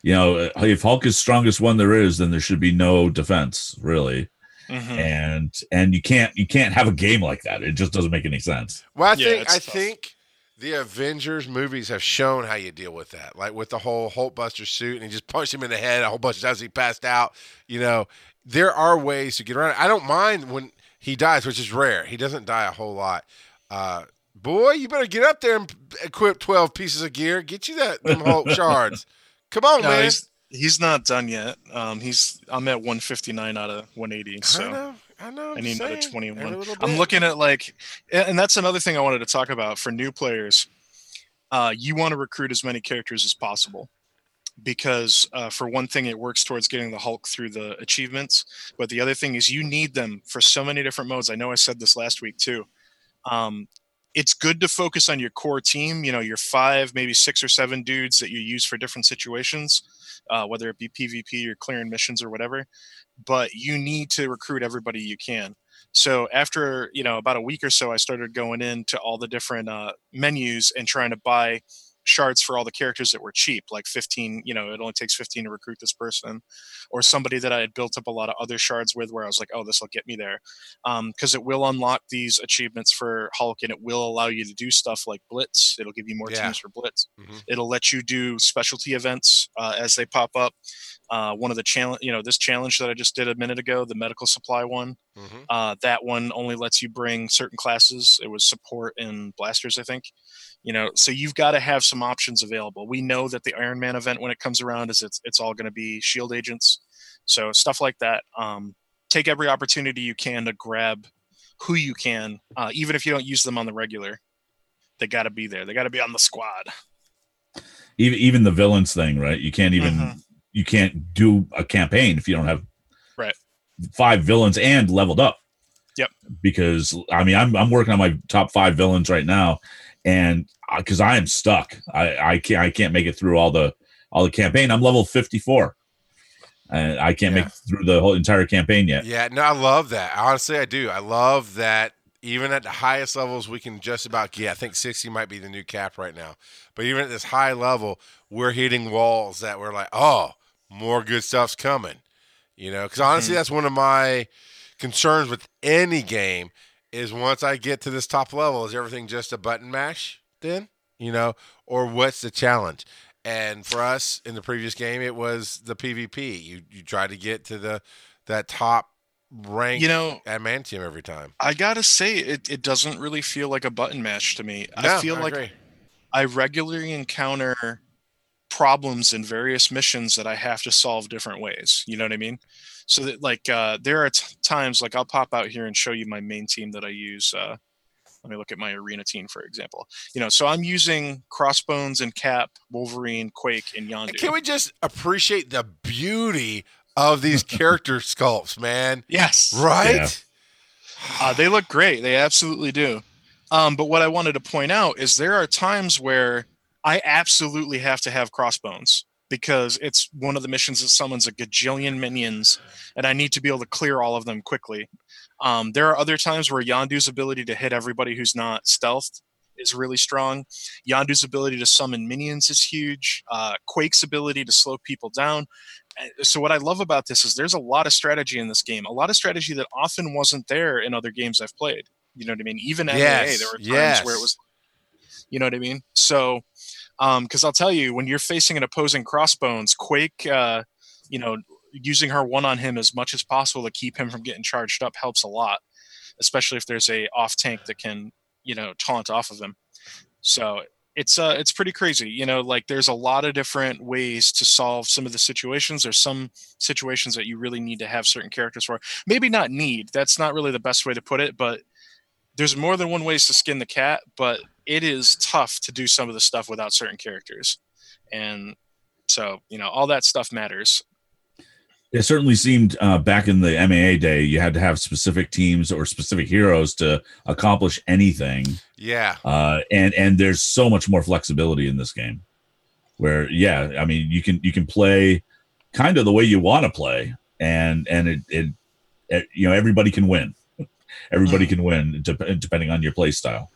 You know, if Hulk is strongest one there is, then there should be no defense, really. Mhm. And and you can't you can't have a game like that. It just doesn't make any sense. Well, I Yeah, think it's I tough. think the Avengers movies have shown how you deal with that. Like with the whole Hulkbuster suit, and he just punched him in the head a whole bunch of times. He passed out. You know, there are ways to get around it. I don't mind when he dies, which is rare. He doesn't die a whole lot. Uh, boy, you better get up there and equip twelve pieces of gear. Get you that them Hulk shards. Come on, No, man. he's he's not done yet. Um, he's I'm at 159 out of 180. I So know. I know. I need another 21. I'm looking at like, and and that's another thing I wanted to talk about for new players. Uh, you want to recruit as many characters as possible because, uh, for one thing, it works towards getting the Hulk through the achievements. But the other thing is, you need them for so many different modes. I know I said this last week too. Um, it's good to focus on your core team, you know, your five, maybe six or seven dudes that you use for different situations, uh, whether it be PvP or clearing missions or whatever. But you need to recruit everybody you can. So after you know about a week or so, I started going into all the different uh, menus and trying to buy shards for all the characters that were cheap, like 15. You know, it only takes 15 to recruit this person, or somebody that I had built up a lot of other shards with, where I was like, oh, this will get me there, because it will unlock these achievements for Hulk, and it will allow you to do stuff like Blitz. It'll give you more Yeah. teams for Blitz. Mhm. It'll let you do specialty events uh, as they pop up. Uh, one of the challenge, you know, this challenge that I just did a minute ago, the medical supply one. Mhm. Uh, that one only lets you bring certain classes. It was support and blasters, I think. You know, so you've got to have some options available. We know that the Iron Man event, when it comes around, is it's it's all going to be Shield agents. So stuff like that. Um, take every opportunity you can to grab who you can, uh, even if you don't use them on the regular. They got to be there. They got to be on the squad. even even the villains thing, right? You can't even Mhm. You can't do a campaign if you don't have Right. five villains and leveled up. Yep. Because I mean, I'm I'm working on my top five villains right now, and uh, because I am stuck, I I can't I can't make it through all the all the campaign. I'm level 54, and I can't Yeah. make through the whole entire campaign yet. Yeah, no, I love that. Honestly, I do. I love that even at the highest levels we can just about get. I think 60 might be the new cap right now. But even at this high level, we're hitting walls that we're like, oh, more good stuff's coming. You know, because honestly, Mhm. that's one of my concerns with any game is once I get to this top level, is everything just a button mash then? You know, or what's the challenge? And for us in the previous game, it was the PvP. You you try to get to the that top rank You know, adamantium every time. I gotta say, it, it doesn't really feel like a button mash to me. No, I feel like agree. I regularly encounter problems in various missions that I have to solve different ways. You know what I mean? So that like uh, there are t- times like I'll pop out here and show you my main team that I use. Uh, let me look at my arena team for example. You know, so I'm using Crossbones and Cap, Wolverine, Quake, and Yondu. Can we just appreciate the beauty of these character sculpts, man? yes, Right? Yeah. Uh, they look great. They absolutely do. Um, but what I wanted to point out is there are times where I absolutely have to have crossbones because it's one of the missions that summons a gajillion minions, and I need to be able to clear all of them quickly. Um, there are other times where Yondu's ability to hit everybody who's not stealthed is really strong. Yondu's ability to summon minions is huge. Uh, Quake's ability to slow people down. Uh, So what I love about this is there's a lot of strategy in this game, a lot of strategy that often wasn't there in other games I've played. You know what I mean? Even Yes, there were times yes. where it was, you know what I mean? So, because I'll tell you, when you're facing an opposing Crossbones, Quake, uh, you know, using her one on him as much as possible to keep him from getting charged up helps a lot, especially if there's a off tank that can, you know, taunt off of him. So it's uh it's pretty crazy you know like there's a lot of different ways to solve some of the situations there's some situations that you really need to have certain characters for maybe not need that's not really the best way to put it but there's more than one ways to skin the cat but it is tough to do some of the stuff without certain characters and so you know all that stuff matters It certainly seemed uh, back in the MAA day, you had to have specific teams or specific heroes to accomplish anything. Yeah. Uh, and and there's so much more flexibility in this game, where yeah, I mean you can you can play kind of the way you want to play, and and it, it it you know everybody can win, everybody can win depending on your play style.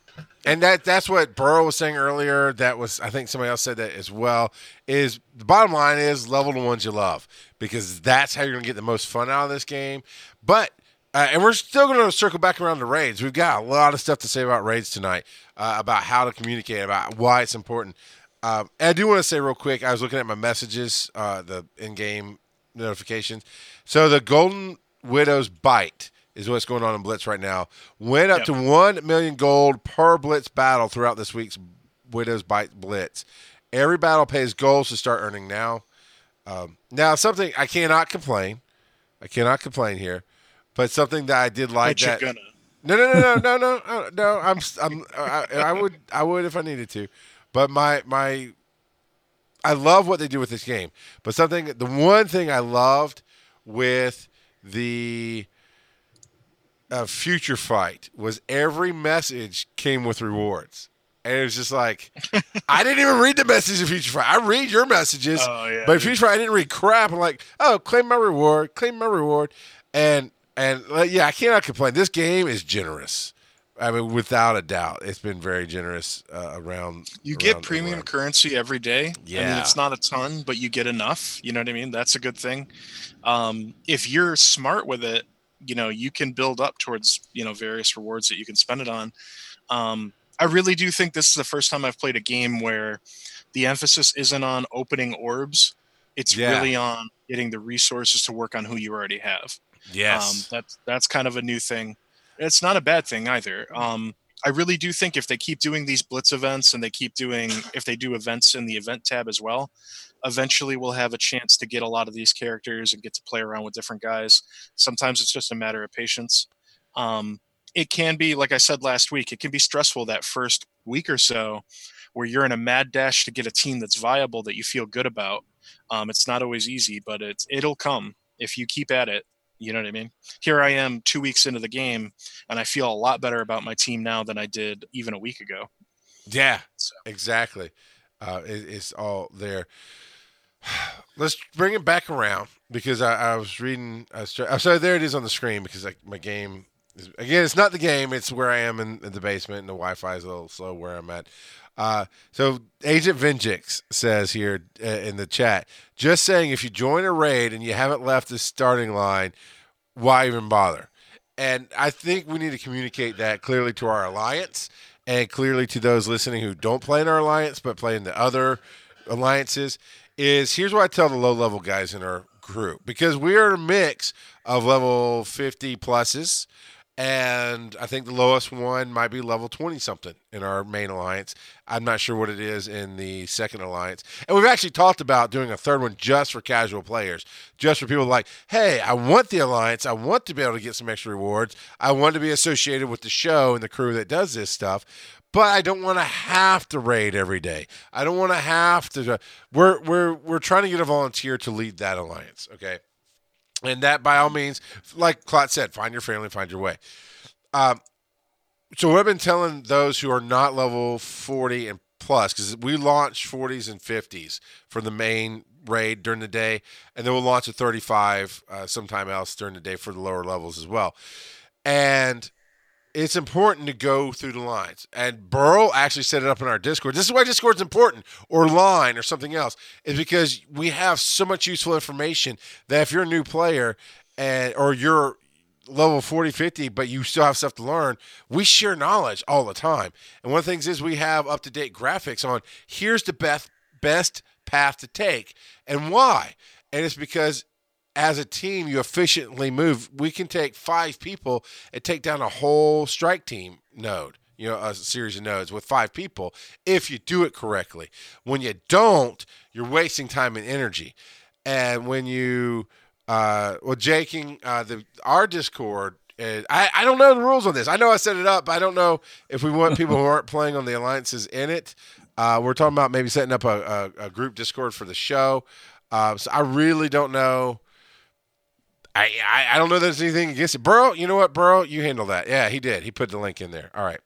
And that that's what Burrow was saying earlier. That was I think somebody else said that as well. Is the bottom line is level the ones you love because that's how you're gonna get the most fun out of this game. But uh, and we're still going to circle back around to raids. We've got a lot of stuff to say about raids tonight, uh, about how to communicate, about why it's important. Um, I do want to say real quick. I was looking at my messages, uh, the in-game notifications. So the Golden Widow's Bite is what's going on in Blitz right now. Went up Yep. to one million gold per Blitz battle throughout this week's Widow's Bite Blitz. Every battle pays gold to start earning now. Um, now something I cannot complain. I cannot complain here, but something that I did like but you're that. gonna. No, no, no, no, no, no, uh, no. I'm, I'm, I, I would, I would if I needed to, but my, my, I love what they do with this game. But something, the one thing I loved with the uh, future fight was every message came with rewards, and it was just like, I didn't even read the message of future fight. I read your messages, Oh yeah. but future fight, I didn't read crap. I'm like, oh, claim my reward, claim my reward, and and yeah, I cannot complain. This game is generous. I mean, without a doubt, it's been very generous uh, around. You get premium everywhere. currency every day. I mean, Yeah. it's not a ton, but you get enough. You know what I mean? That's a good thing. Um, if you're smart with it, you know, you can build up towards, you know, various rewards that you can spend it on. Um, I really do think this is the first time I've played a game where the emphasis isn't on opening orbs. It's Yeah. really on getting the resources to work on who you already have. Yes. Um, that's that's kind of a new thing. It's not a bad thing either. Um, I really do think if they keep doing these blitz events and they keep doing if they do events in the event tab as well, eventually we'll have a chance to get a lot of these characters and get to play around with different guys. Sometimes it's just a matter of patience. Um, it can be, like I said last week, it can be stressful that first week or so where you're in a mad dash to get a team that's viable that you feel good about. Um, it's not always easy, but it's it'll come if you keep at it. You know what I mean? Here I am two weeks into the game, and I feel a lot better about my team now than I did even a week ago. Yeah, So- exactly. Uh, it, it's all there. Let's bring it back around because I, I was reading. I was, try- so there it is on the screen because I, my game is again. It's not the game. It's where I am in, in the basement, and the Wi-Fi is a little slow where I'm at. Uh, so Agent Venjix says here uh, in the chat, just saying if you join a raid and you haven't left the starting line, why even bother? And I think we need to communicate that clearly to our alliance and clearly to those listening who don't play in our alliance but play in the other alliances. Is here's what I tell the low level guys in our group because we are a mix of level 50 pluses and I think the lowest one might be level 20 something in our main alliance. I'm not sure what it is in the second alliance. And we've actually talked about doing a third one just for casual players, just for people like, hey, I want the alliance. I want to be able to get some extra rewards. I want to be associated with the show and the crew that does this stuff. But I don't want to have to raid every day. I don't want to have to. We're we're we're trying to get a volunteer to lead that alliance. Okay, and that by all means, like Klotz said, find your family, find your way. Um, so what I've been telling those who are not level 40 and plus, because we launch 40s and 50s for the main raid during the day, and then we'll launch a 35 uh, sometime else during the day for the lower levels as well. And it's important to go through the lines. And Burl actually set it up in our Discord. This is why Discord's important, or line, or something else, is because we have so much useful information that if you're a new player and or you're level 40 50 but you still have stuff to learn we share knowledge all the time and one of the things is we have up to date graphics on here's the best best path to take and why and it's because as a team you efficiently move we can take five people and take down a whole strike team node you know a series of nodes with five people if you do it correctly when you don't you're wasting time and energy and when you uh, well, Jaking, uh, the our Discord. Uh, I I don't know the rules on this. I know I set it up, but I don't know if we want people who aren't playing on the alliances in it. Uh, we're talking about maybe setting up a, a, a group Discord for the show. Uh, so I really don't know. I, I I don't know if there's anything against it. Burrow, you know what, Burrow, you handle that. Yeah, he did. He put the link in there. All right.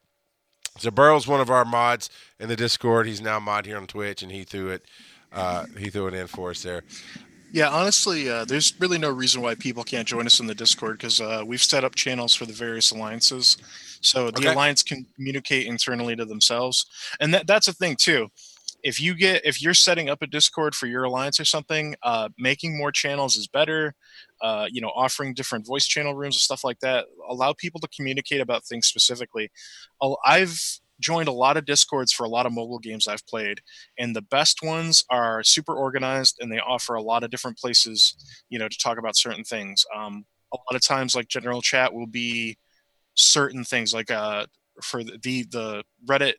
So Burrow's one of our mods in the Discord. He's now mod here on Twitch, and he threw it. Uh, he threw it in for us there. Yeah, honestly, uh, there's really no reason why people can't join us in the Discord because uh, we've set up channels for the various alliances, so the Okay. alliance can communicate internally to themselves, and that that's a thing too. If you get if you're setting up a Discord for your alliance or something, uh, making more channels is better. Uh, you know, offering different voice channel rooms and stuff like that allow people to communicate about things specifically. I've joined a lot of discords for a lot of mobile games I've played, and the best ones are super organized and they offer a lot of different places, you know, to talk about certain things. Um, a lot of times, like general chat will be certain things, like uh, for the, the Reddit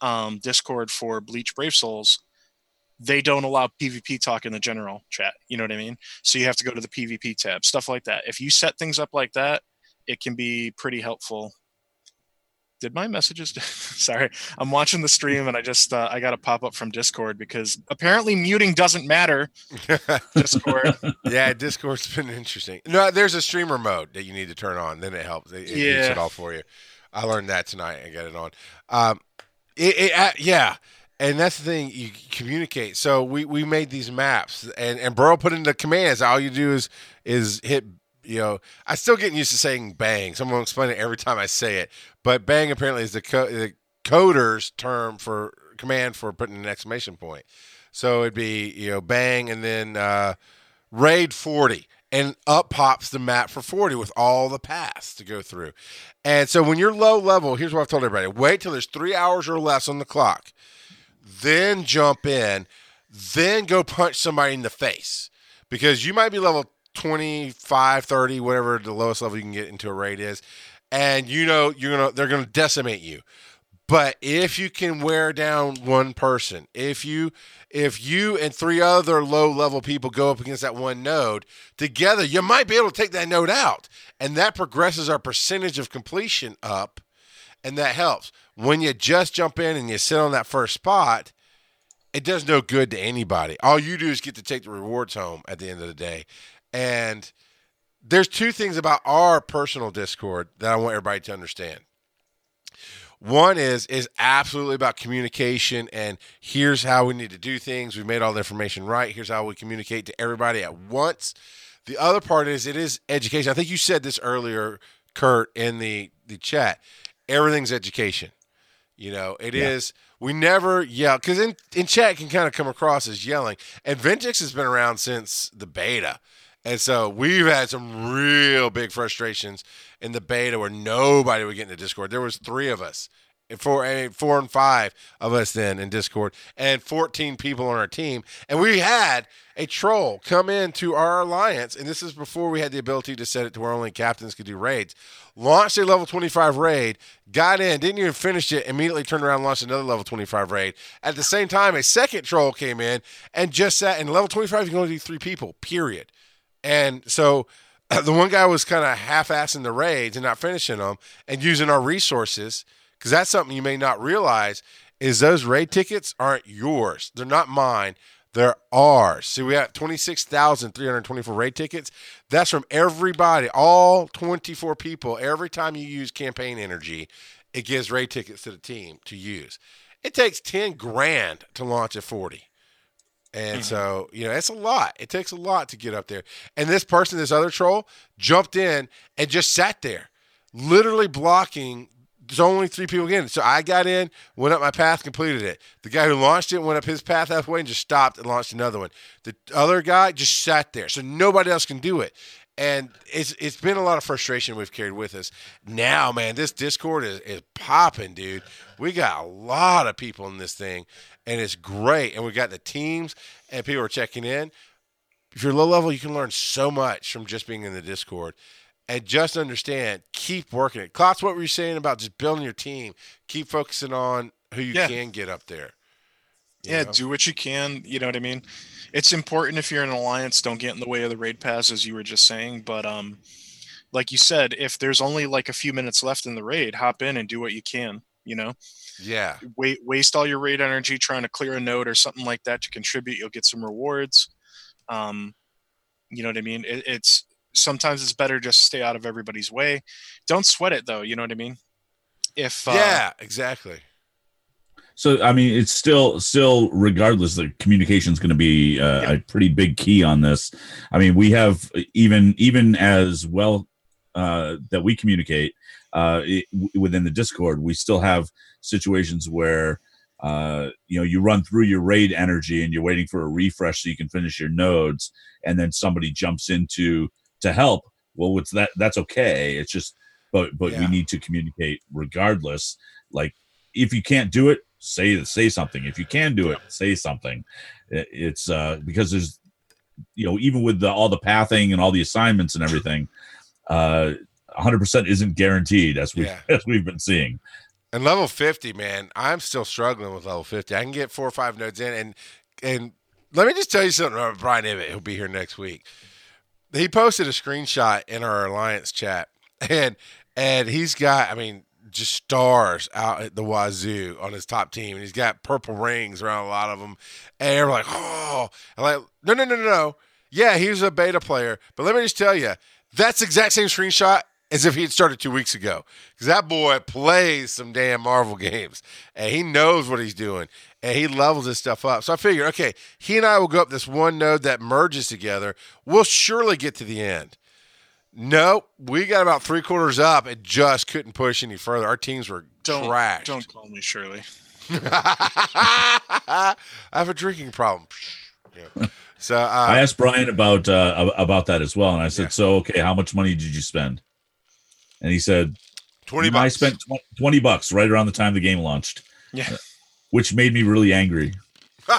um, Discord for Bleach Brave Souls. They don't allow PvP talk in the general chat. You know what I mean? So you have to go to the PvP tab, stuff like that. If you set things up like that, it can be pretty helpful did my messages sorry i'm watching the stream and i just uh, i got a pop-up from discord because apparently muting doesn't matter discord yeah discord's been interesting no there's a streamer mode that you need to turn on then it helps it, it yeah. it all for you i learned that tonight and got it on um it, it uh, yeah and that's the thing you communicate so we we made these maps and and Burrow put in the commands all you do is is hit you know, I still getting used to saying bang. Someone will explain it every time I say it. But bang apparently is the, co- the coder's term for command for putting an exclamation point. So it'd be, you know, bang and then uh, raid 40. And up pops the map for 40 with all the paths to go through. And so when you're low level, here's what I've told everybody wait till there's three hours or less on the clock, then jump in, then go punch somebody in the face. Because you might be level 25, 30, whatever the lowest level you can get into a raid is, and you know you're gonna they're gonna decimate you. But if you can wear down one person, if you if you and three other low level people go up against that one node together, you might be able to take that node out. And that progresses our percentage of completion up. And that helps. When you just jump in and you sit on that first spot, it does no good to anybody. All you do is get to take the rewards home at the end of the day. And there's two things about our personal Discord that I want everybody to understand. One is is absolutely about communication and here's how we need to do things. We've made all the information right. Here's how we communicate to everybody at once. The other part is it is education. I think you said this earlier, Kurt, in the the chat. Everything's education. You know, it yeah. is. We never yell because in in chat can kind of come across as yelling. And Vengeance has been around since the beta. And so we've had some real big frustrations in the beta where nobody would get into Discord. There was three of us, four, four and five of us then in Discord, and 14 people on our team. And we had a troll come into our alliance, and this is before we had the ability to set it to where only captains could do raids. Launched a level 25 raid, got in, didn't even finish it, immediately turned around and launched another level 25 raid. At the same time, a second troll came in and just sat in level 25, you can only do three people, period. And so the one guy was kind of half-assing the raids and not finishing them and using our resources because that's something you may not realize is those raid tickets aren't yours. They're not mine. They're ours. See, we have 26,324 raid tickets. That's from everybody, all 24 people. Every time you use campaign energy, it gives raid tickets to the team to use. It takes 10 grand to launch a 40. And mm-hmm. so, you know, it's a lot. It takes a lot to get up there. And this person, this other troll, jumped in and just sat there, literally blocking. There's only three people getting So I got in, went up my path, completed it. The guy who launched it went up his path halfway and just stopped and launched another one. The other guy just sat there. So nobody else can do it. And it's it's been a lot of frustration we've carried with us. Now, man, this Discord is, is popping, dude. We got a lot of people in this thing and it's great. And we got the teams and people are checking in. If you're low level, you can learn so much from just being in the Discord. And just understand, keep working it. Klotz, what were you saying about just building your team? Keep focusing on who you yeah. can get up there. yeah, know? do what you can. You know what I mean? It's important if you're in an alliance, don't get in the way of the raid pass, as you were just saying. But um, like you said, if there's only like a few minutes left in the raid, hop in and do what you can. You know, yeah. Wait, waste all your raid energy trying to clear a node or something like that to contribute. You'll get some rewards. Um, you know what I mean? It, it's sometimes it's better just stay out of everybody's way. Don't sweat it though. You know what I mean? If uh, yeah, exactly. So I mean, it's still still regardless. The communication is going to be uh, yeah. a pretty big key on this. I mean, we have even even as well uh, that we communicate uh, it, within the Discord, we still have situations where uh, you know you run through your raid energy and you're waiting for a refresh so you can finish your nodes, and then somebody jumps into to help. Well, what's that? That's okay. It's just, but but yeah. we need to communicate regardless. Like if you can't do it, say say something. If you can do it, say something. It- It's uh, because there's, you know, even with the, all the pathing and all the assignments and everything, uh, 100% isn't guaranteed as we Yeah. as we've been seeing. And level 50, man, I'm still struggling with level 50. I can get four or five nodes in. And and let me just tell you something about Brian Ibbott. He'll be here next week. He posted a screenshot in our alliance chat. And and he's got, I mean, just stars out at the wazoo on his top team. And he's got purple rings around a lot of them. And they're like, oh, like, no, no, no, no, no. Yeah, he was a beta player. But let me just tell you, that's the exact same screenshot as if he had started two weeks ago. Because that boy plays some damn Marvel games and he knows what he's doing and he levels this stuff up. So I figured, okay, he and I will go up this one node that merges together. We'll surely get to the end. Nope, we got about three quarters up and just couldn't push any further. Our teams were Don't trashed. don't call me Shirley. I have a drinking problem. Yeah. So uh, I asked Brian about uh, about that as well, and I said, Yeah. "So, okay, how much money did you spend?" And he said, twenty "I spent twenty bucks right around the time the game launched, Yeah. which made me really angry.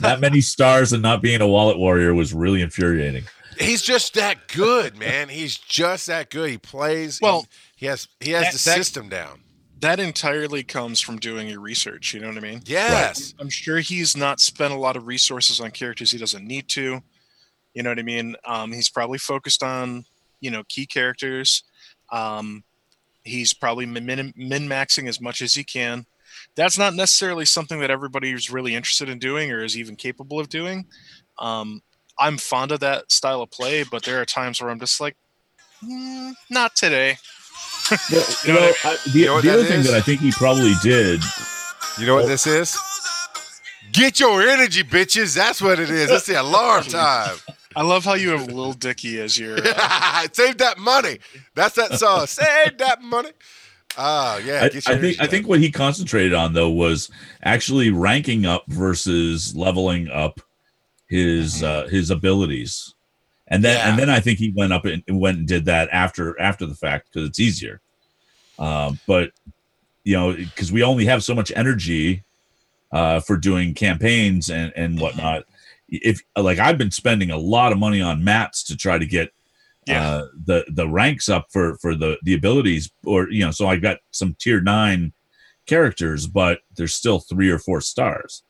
That many stars and not being a wallet warrior was really infuriating. He's just that good, man. He's just that good. He plays. Well, he has he has that- the that- system down. That entirely comes from doing your research. You know what I mean? Yes. I'm sure he's not spent a lot of resources on characters he doesn't need to. You know what I mean? Um, he's probably focused on you know key characters. Um, he's probably min min maxing as much as he can. That's not necessarily something that everybody is really interested in doing or is even capable of doing. Um, I'm fond of that style of play, but there are times where I'm just like, "Mm, not today. You know well, what I, the, You know the that other thing is? that I think he probably did You know what this is? Get your energy, bitches. That's what it is. It's the alarm time. I love how you have Lil Dicky as your. Save that money. That's that song. Save that money. Oh yeah. I, get your I think I think what he concentrated on though was actually ranking up versus leveling up his uh, his abilities, and then Yeah. and then I think he went up and went and did that after after the fact because it's easier. Um, but you know, because we only have so much energy uh, for doing campaigns and and whatnot. If like I've been spending a lot of money on mats to try to get Yeah. uh, the the ranks up for for the the abilities, or you know, so I got some tier nine characters, but there's still three or four stars,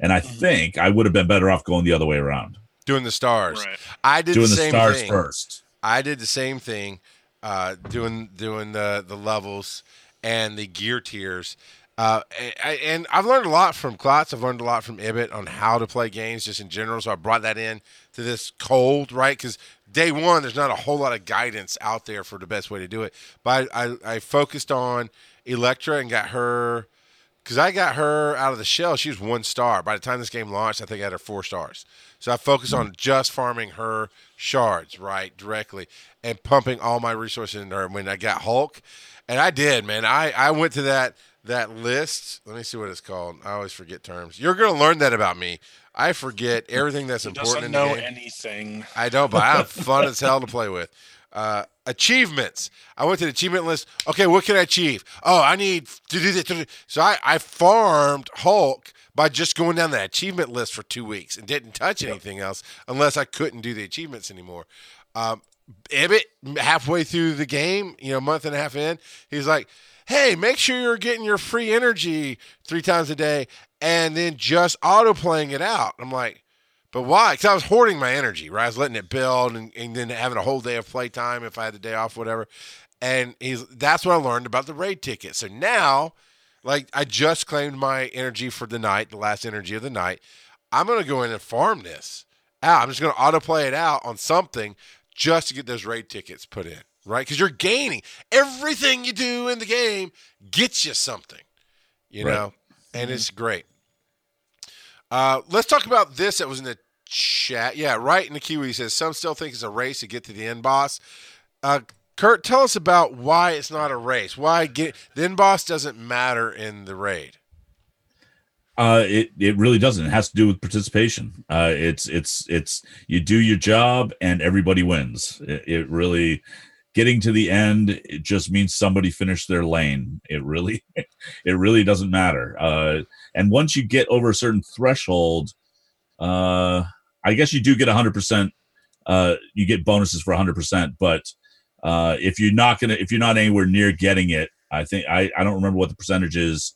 and I Mhm. think I would have been better off going the other way around, doing the stars. Right. I did doing the the same stars thing. first. I did the same thing, uh, doing doing the the levels and the gear tiers. Uh, and, and I've learned a lot from Klotz. I've learned a lot from Ibbott on how to play games just in general. So I brought that in to this cold, right? Because day one, there's not a whole lot of guidance out there for the best way to do it. But I, I, I focused on Elektra and got her because I got her out of the shell. She was one star. By the time this game launched, I think I had her four stars. So I focused on just farming her shards, right, directly, and pumping all my resources in her. When I got Hulk, and I did, man. I, I went to that that list. Let me see what it's called. I always forget terms. You're gonna learn that about me. I forget everything that's He important doesn't know game. anything. I don't, but I have fun as hell to play with. Uh, achievements. I went to the achievement list. Okay, what can I achieve? Oh, I need to do this. to do- So I, I farmed Hulk by just going down the achievement list for two weeks and didn't touch anything else unless I couldn't do the achievements anymore. Um, Ibbott, halfway through the game, you know, month and a half in, he's like, hey, make sure you're getting your free energy three times a day and then just auto playing it out. I'm like, but why? Because I was hoarding my energy, right? I was letting it build and, and then having a whole day of playtime if I had the day off, whatever. And he's that's what I learned about the raid ticket. So now, like I just claimed my energy for the night, the last energy of the night. I'm gonna go in and farm this out. I'm just gonna auto play it out on something just to get those raid tickets put in, right? Because you're gaining everything you do in the game gets you something, you Right. know, and it's great. Uh, let's talk about this that was in the chat. Yeah, right in the Kiwi He says some still think it's a race to get to the end boss. Uh, Kurt, tell us about why it's not a race. Why get the end boss doesn't matter in the raid. Uh, it it really doesn't. It has to do with participation. Uh, it's it's it's you do your job and everybody wins. It, it really getting to the end it just means somebody finished their lane. It really it really doesn't matter. Uh and once you get over a certain threshold uh i guess you do get 100% uh you get bonuses for 100% but uh if you're not gonna if you're not anywhere near getting it i think i i don't remember what the percentage is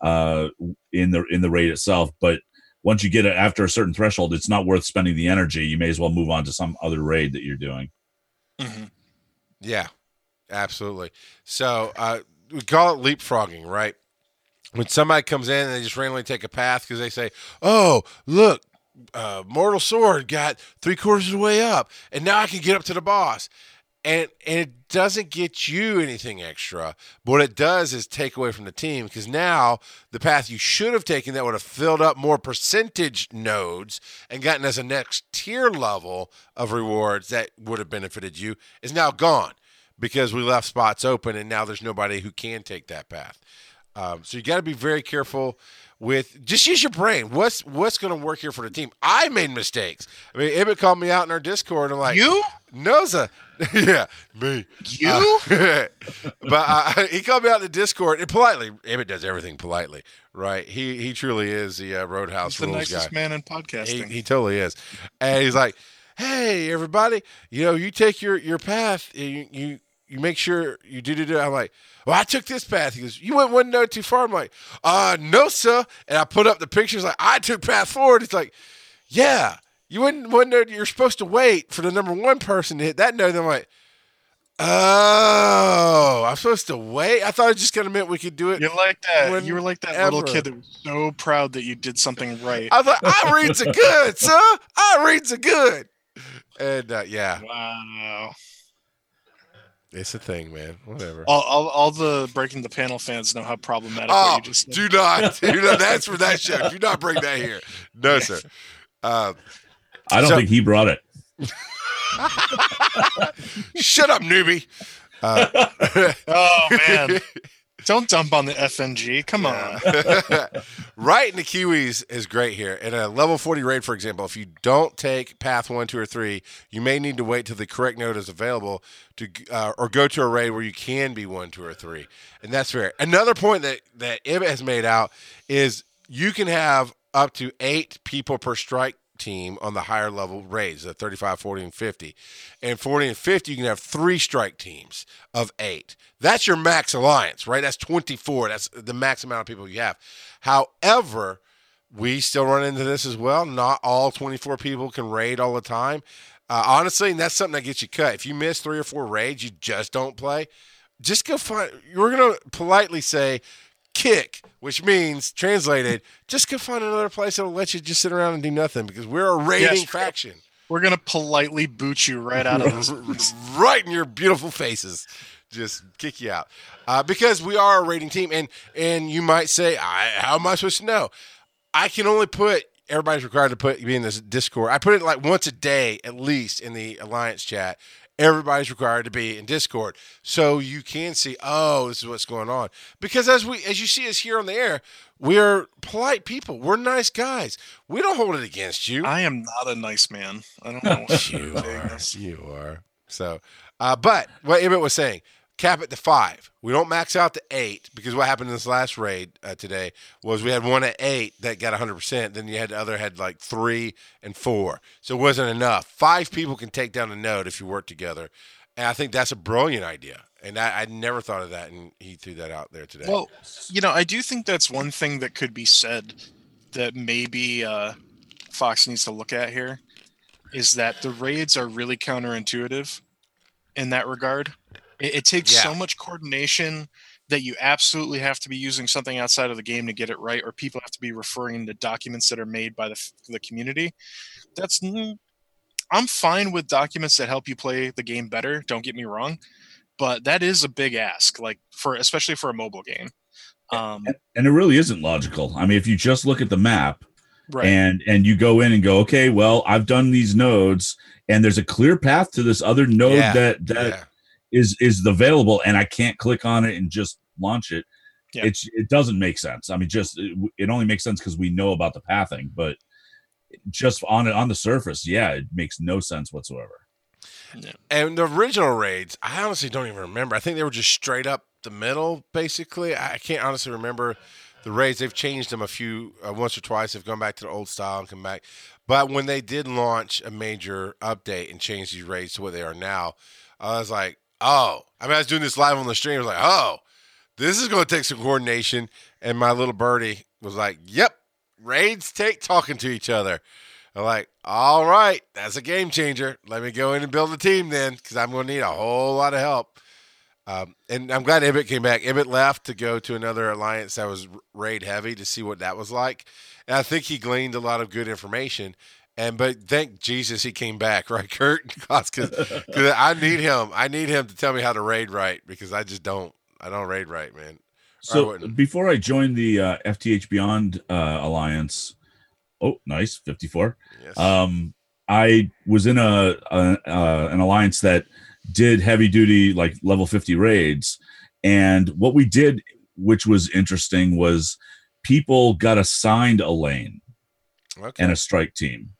uh in the in the raid itself but once you get it after a certain threshold it's not worth spending the energy. You may as well move on to some other raid that you're doing. Mhm. Yeah, absolutely. So uh, we call it leapfrogging, right? When somebody comes in and they just randomly take a path because they say, "Oh, look, uh, Mortal Sword got three quarters of the way up, and now I can get up to the boss." And and it doesn't get you anything extra. But what it does is take away from the team because now the path you should have taken that would have filled up more percentage nodes and gotten us a next tier level of rewards that would have benefited you is now gone because we left spots open and now there's nobody who can take that path. Um, so you got to be very careful with just use your brain. What's what's going to work here for the team? I made mistakes. I mean, Emmett called me out in our Discord. And I'm like, You? Noza, yeah, me. You? Uh, but uh, he called me out in the Discord and politely. Emmett does everything politely, right? He he truly is the uh, Roadhouse He's the rules nicest guy. man in He, podcasting. he totally is. And he's like, "Hey, everybody, you know, you take your your path. You you you make sure you do do do." I'm like, "Well, I took this path." He goes, "You went one note too far." I'm like, "Uh, no, sir." And I put up the pictures. Like, I took path forward. It's like, "Yeah, you went one note. You're supposed to wait for the number one person to hit that note." I'm like. Oh, I'm supposed to wait. I thought I just kind of meant we could do it. You're like that. You were like that little kid that was so proud that you did something right. I was like, I reads a good, sir. I reads a good. And uh, yeah, Wow. It's a thing, man. Whatever. All, all, all the breaking the panel fans know how problematic Oh, you just do not, do not. That's for that show. Do not bring that here. No, sir. Uh, i don't So- think he brought it shut up, newbie. Uh, Oh man. Don't dump on the FNG. Come on. right in the Kiwis is great here. In a level 40 raid, for example, if you don't take path one, two, or three, you may need to wait till the correct node is available to, uh, or go to a raid where you can be one, two, or three, and that's fair. Another point that that Ibbott has made out is you can have up to eight people per strike team on the higher level raids, the 35, 40, and 50. And 40 and 50, you can have three strike teams of eight. That's your max alliance, right? That's 24. That's the max amount of people you have. However, we still run into this as well. Not all 24 people can raid all the time. Uh, honestly, and that's something that gets you cut. If you miss three or four raids, you just don't play. Just go find. We're gonna politely say, kick, which means translated, just go find another place that'll let you just sit around and do nothing because we're a raiding Yes. faction. We're gonna politely boot you right out of this. right in your beautiful faces. Just kick you out uh, because we are a raiding team, and and you might say, I, "How am I supposed to know?" I can only put. Everybody's required to put be in this Discord. I put it like once a day at least in the Alliance chat. Everybody's required to be in Discord, so you can see. Oh, this is what's going on. Because as we as you see us here on the air, we are polite people. We're nice guys. We don't hold it against you. I am not a nice man. I don't know. what You are. You are. So, uh, but what Emmett was saying, cap it to five. We don't max out to eight because what happened in this last raid uh, today was we had one at eight that got 100%. Then you had the other had like three and four. So it wasn't enough. Five people can take down a node if you work together. And I think that's a brilliant idea. And I, I never thought of that. And he threw that out there today. Well, you know, I do think that's one thing that could be said that maybe uh, Fox needs to look at here is that the raids are really counterintuitive in that regard. It, it takes so much coordination that you absolutely have to be using something outside of the game to get it right, or people have to be referring to documents that are made by the, the community. That's I'm fine with documents that help you play the game better. Don't get me wrong, but that is a big ask, like for especially for a mobile game. Um, and it really isn't logical i mean if you just look at the map right. and and you go in and go okay well i've done these nodes and there's a clear path to this other node Yeah, that that yeah. Is is available and i can't click on it and just launch it Yeah. it's it doesn't make sense i mean just it, it only makes sense because we know about the pathing but just on it on the surface yeah it makes no sense whatsoever Yeah. And the original raids, I honestly don't even remember. I think they were just straight up the middle, basically. I can't honestly remember the raids. They've changed them a few, uh, once or twice. They've gone back to the old style and come back. But when they did launch a major update and change these raids to what they are now, I was like, oh. I mean, I was doing this live on the stream. I was like, oh, this is going to take some coordination. And my little birdie was like, yep, raids take talking to each other. I'm like, all right, that's a game changer. Let me go in and build a team then, because I'm going to need a whole lot of help. Um, and I'm glad Ibbott came back. Ibbott left to go to another alliance that was raid heavy to see what that was like. And I think he gleaned a lot of good information. And but thank Jesus he came back, right, Kurt? Because I need him. I need him to tell me how to raid right because I just don't. I don't raid right, man. So before I joined the uh, FTH Beyond uh, Alliance, oh, nice, fifty-four. Yes. Um, I was in a, a uh, an alliance that did heavy duty like level 50 raids and what we did which was interesting was people got assigned a lane okay. and a strike team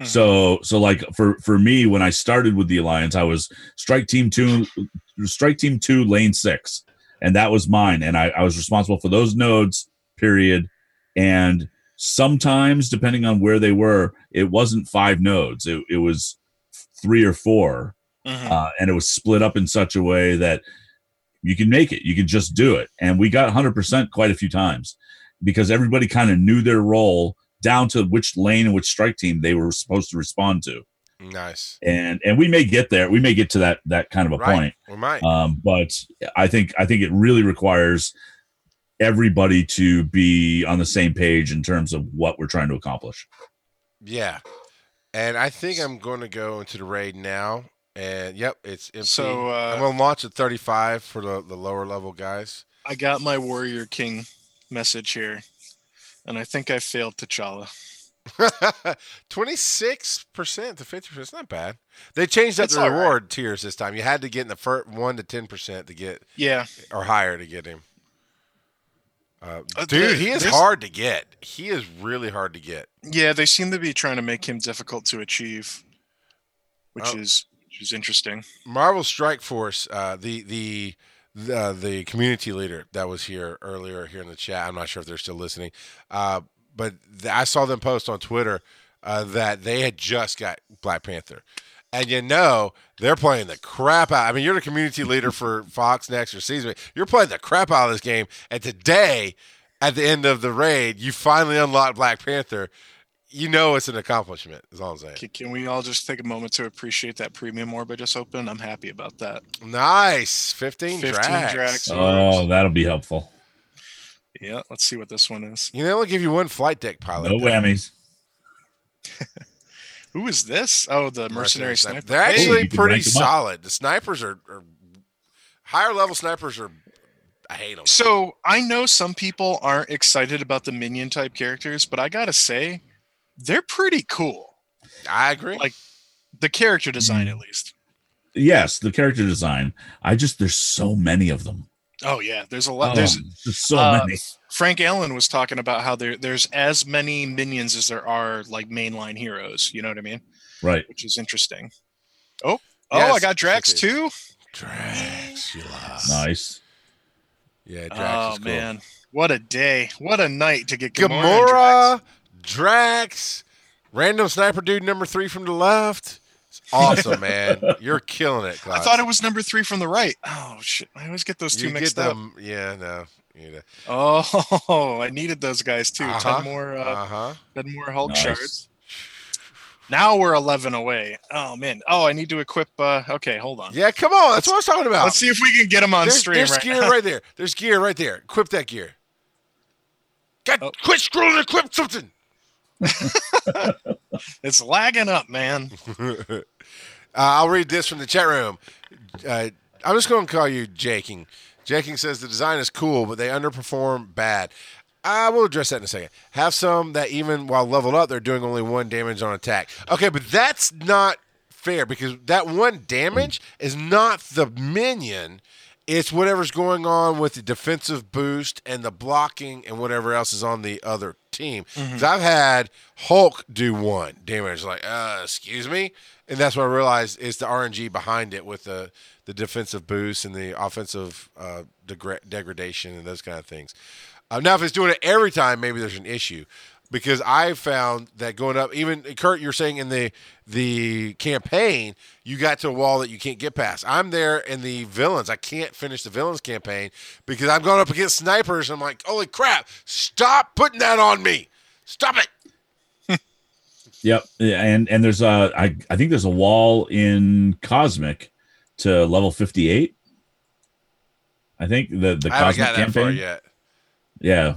Mhm. so so like for for me when i started with the alliance i was strike team 2 strike team 2 lane 6 and that was mine and i, I was responsible for those nodes period and sometimes depending on where they were it wasn't five nodes it, it was three or four Mhm. uh, and it was split up in such a way that you can make it you can just do it and we got 100% quite a few times because everybody kind of knew their role down to which lane and which strike team they were supposed to respond to nice. and and we may get there we may get to that that kind of a Right. point We might. um, but i think i think it really requires everybody to be on the same page in terms of what we're trying to accomplish Yeah. And I think I'm going to go into the raid now. And yep, it's empty. So, uh, I'm going to launch at 35 for the, the lower level guys. I got my Warrior King message here, and I think I failed T'Challa. 26% to 50%. It's not bad. They changed up It's the all right. reward tiers this time. You had to get in the first 1 to 10% to get, Yeah, or higher to get him. Uh, Uh, dude, there- he is hard to get. He is really hard to get. yeah. They seem to be trying to make him difficult to achieve, which Oh. is which is interesting. Marvel Strike Force, uh, the the the the community leader that was here earlier here in the chat. I'm not sure if they're still listening, uh, but I saw them post on Twitter uh, that they had just got Black Panther, and you know they're playing the crap out. I mean, you're the community leader for FoxNext or Season. You're playing the crap out of this game, and today. At the end of the raid, you finally unlock Black Panther. You know it's an accomplishment. Is all I'm saying. Can, can we all just take a moment to appreciate that premium orb I just opened? I'm happy about that. Nice, fifteen, 15 Drax. Drax. oh that'll be helpful Yeah, let's see what this one is. You know, they only give you one flight deck pilot. no though. whammies Who is this? Oh, the mercenary sniper. They're actually you can pretty rank 'em up. solid. The snipers are, are higher level snipers are. I hate them. So I know some people aren't excited about the minion type characters, but I gotta say, they're pretty cool. I agree. Like the character design, Mm. at least. yes the character design i just there's so many of them Oh yeah, there's a lot. Oh, There's there's so uh, many Frank Allen was talking about how there there's as many minions as there are like mainline heroes. You know what I mean? right Which is interesting. Oh, oh, Yes, I got Drax yes, it too. Dracula. nice Yeah, Drax Oh is cool. man, what a day! What a night to get Gamora. and Gamora, Drax. Drax, random sniper dude number three from the left. It's awesome, man. You're killing it, I thought it was number three from the right. Oh shit! I always get those two you mixed get up. Yeah, no. You know. Oh, I needed those guys too. Uh-huh. Ten more, uh, Uh huh. ten more Hulk Nice. shards. Now we're eleven away. Oh man. Oh, I need to equip. Uh, okay, hold on. Yeah, come on. That's what I was talking about. Let's see if we can get them on there's, stream there's right gear now. right there. There's gear right there. Equip that gear. God, Oh. quit scrolling and equip something. It's lagging up, man. uh, I'll read this from the chat room. Uh, I'm just going to call you Jaking. Jaking says the design is cool, but they underperform bad. I will address that in a second. Have some that even while leveled up, they're doing only one damage on attack. Okay, but that's not fair because that one damage is not the minion. It's whatever's going on with the defensive boost and the blocking and whatever else is on the other team. Mhm. 'Cause I've had Hulk do one damage, like, uh, excuse me, and that's what I realized is the RNG behind it with the the defensive boost and the offensive uh, degra- degradation and those kind of things. Uh, now, if it's doing it every time, maybe there's an issue. Because I found that going up, even Kurt, you're saying in the the campaign, you got to a wall that you can't get past. I'm there in the villains. I can't finish the villains campaign because I'm going up against snipers. And I'm like, holy crap! Stop putting that on me! Stop it! Yep. Yeah, And and there's a I I think there's a wall in Cosmic to level 58. I think the the I Cosmic got that far campaign. yet. Yeah.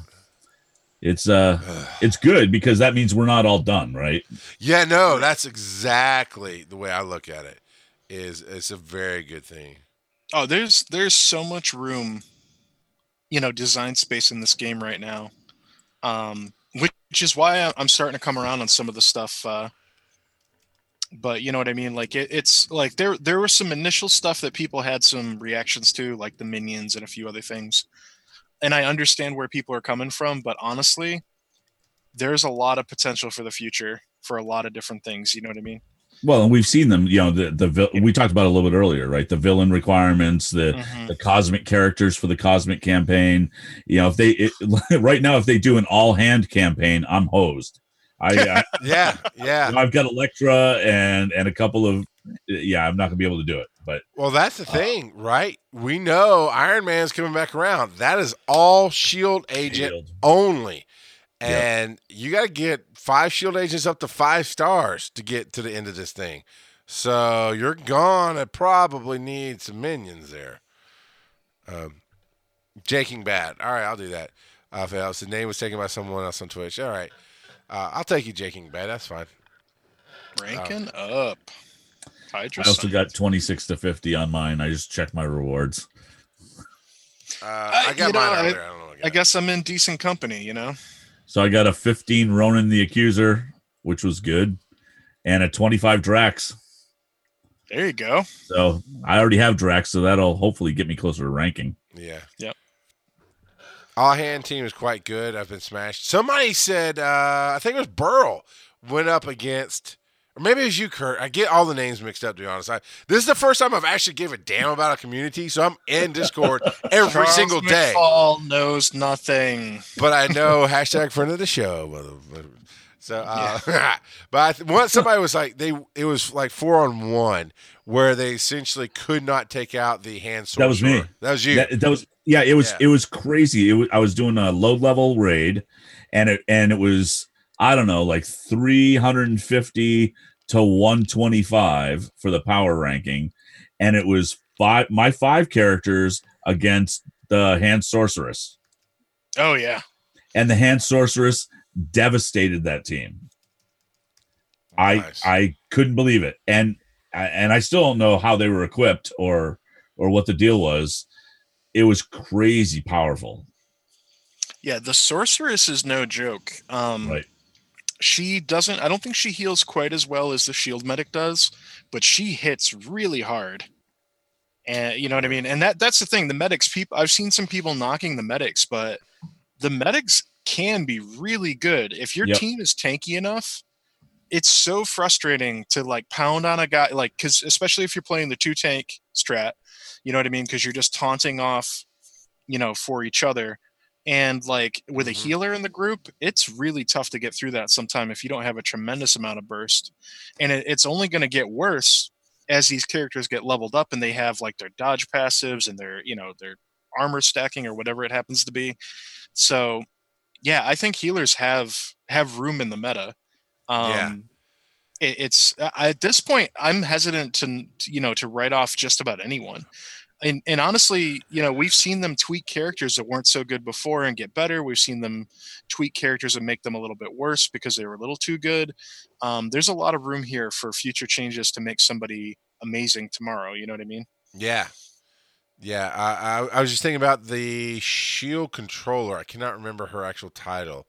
It's uh it's good because that means we're not all done, right? Yeah, no, that's exactly the way I look at it. Is it's a very good thing. Oh, there's there's so much room, you know, design space in this game right now, um, which is why I- I'm starting to come around on some of the stuff. Uh, but you know what I mean? Like it, it's like there there was some initial stuff that people had some reactions to, like the minions and a few other things, and I understand where people are coming from. But honestly, there's a lot of potential for the future for a lot of different things. You know what I mean? Well, and we've seen them, you know, the the vil- we talked about a little bit earlier, right? The villain requirements, the Mhm. the cosmic characters for the cosmic campaign. You know, if they it, right now if they do an all hand campaign, I'm hosed. I, I Yeah, yeah. I've got Elektra and and a couple of yeah, I'm not gonna be able to do it. But Well, that's the thing, right? We know Iron Man's coming back around. That is all Shield agent Shield. only. Yeah. And you got to get five Shield agents up to five stars to get to the end of this thing. So you're gonna probably need some minions there. Um, Jaking Bad. All right, I'll do that. Uh, if else, the name was taken by someone else on Twitch. All right, uh, I'll take you, Jaking Bad. That's fine. Ranking up. Hydra I also Sun. got 26 to 50 on mine. I just checked my rewards. Uh, I Uh, got you know, mine I- I don't know. what I guess I'm in decent company, you know. So I got a 15 Ronan the Accuser, which was good, and a 25 Drax. There you go. So I already have Drax, so that'll hopefully get me closer to ranking. Yeah. Yep. All hand team is quite good. I've been smashed. Somebody said, uh, I think it was Burl went up against, or maybe it was you, Kurt. I get all the names mixed up, to be honest. I, this is the first time I've actually gave a damn about a community, so I'm in Discord every Charles single day. McFall knows nothing. But I know hashtag friend of the show. So, uh, but I th- once somebody was like, they it was like four on one where they essentially could not take out the hand That was me. That was you. That, that was yeah, it was Yeah. it was crazy. It was, I was doing a low level raid, and it and it was I don't know like 350 to 125 for the power ranking, and it was five my five characters against the hand sorceress, Oh yeah. and the hand sorceress devastated that team. I Nice. I couldn't believe it, and and I still don't know how they were equipped or or what the deal was. It was crazy powerful. Yeah, the sorceress is no joke. Um Right. She doesn't I don't think she heals quite as well as the shield medic does, but she hits really hard. And you know what I mean? And that that's the thing. The medics people I've seen some people knocking the medics, but the medics can be really good. If your Yep. team is tanky enough, it's so frustrating to like pound on a guy like cuz especially if you're playing the two tank strat, you know what I mean? Cuz you're just taunting off, you know, for each other. And like with a Mhm. healer in the group, it's really tough to get through that sometime if you don't have a tremendous amount of burst. And it, it's only going to get worse as these characters get leveled up and they have like their dodge passives and their, you know, their armor stacking or whatever it happens to be. So, yeah, I think healers have have room in the meta. Um, Yeah. it, it's at this point I'm hesitant to you know to write off just about anyone. And, and honestly, you know, we've seen them tweak characters that weren't so good before and get better. We've seen them tweak characters and make them a little bit worse because they were a little too good. Um, there's a lot of room here for future changes to make somebody amazing tomorrow. You know what I mean? Yeah. Yeah. I, I, I was just thinking about the Shield controller. I cannot remember her actual title.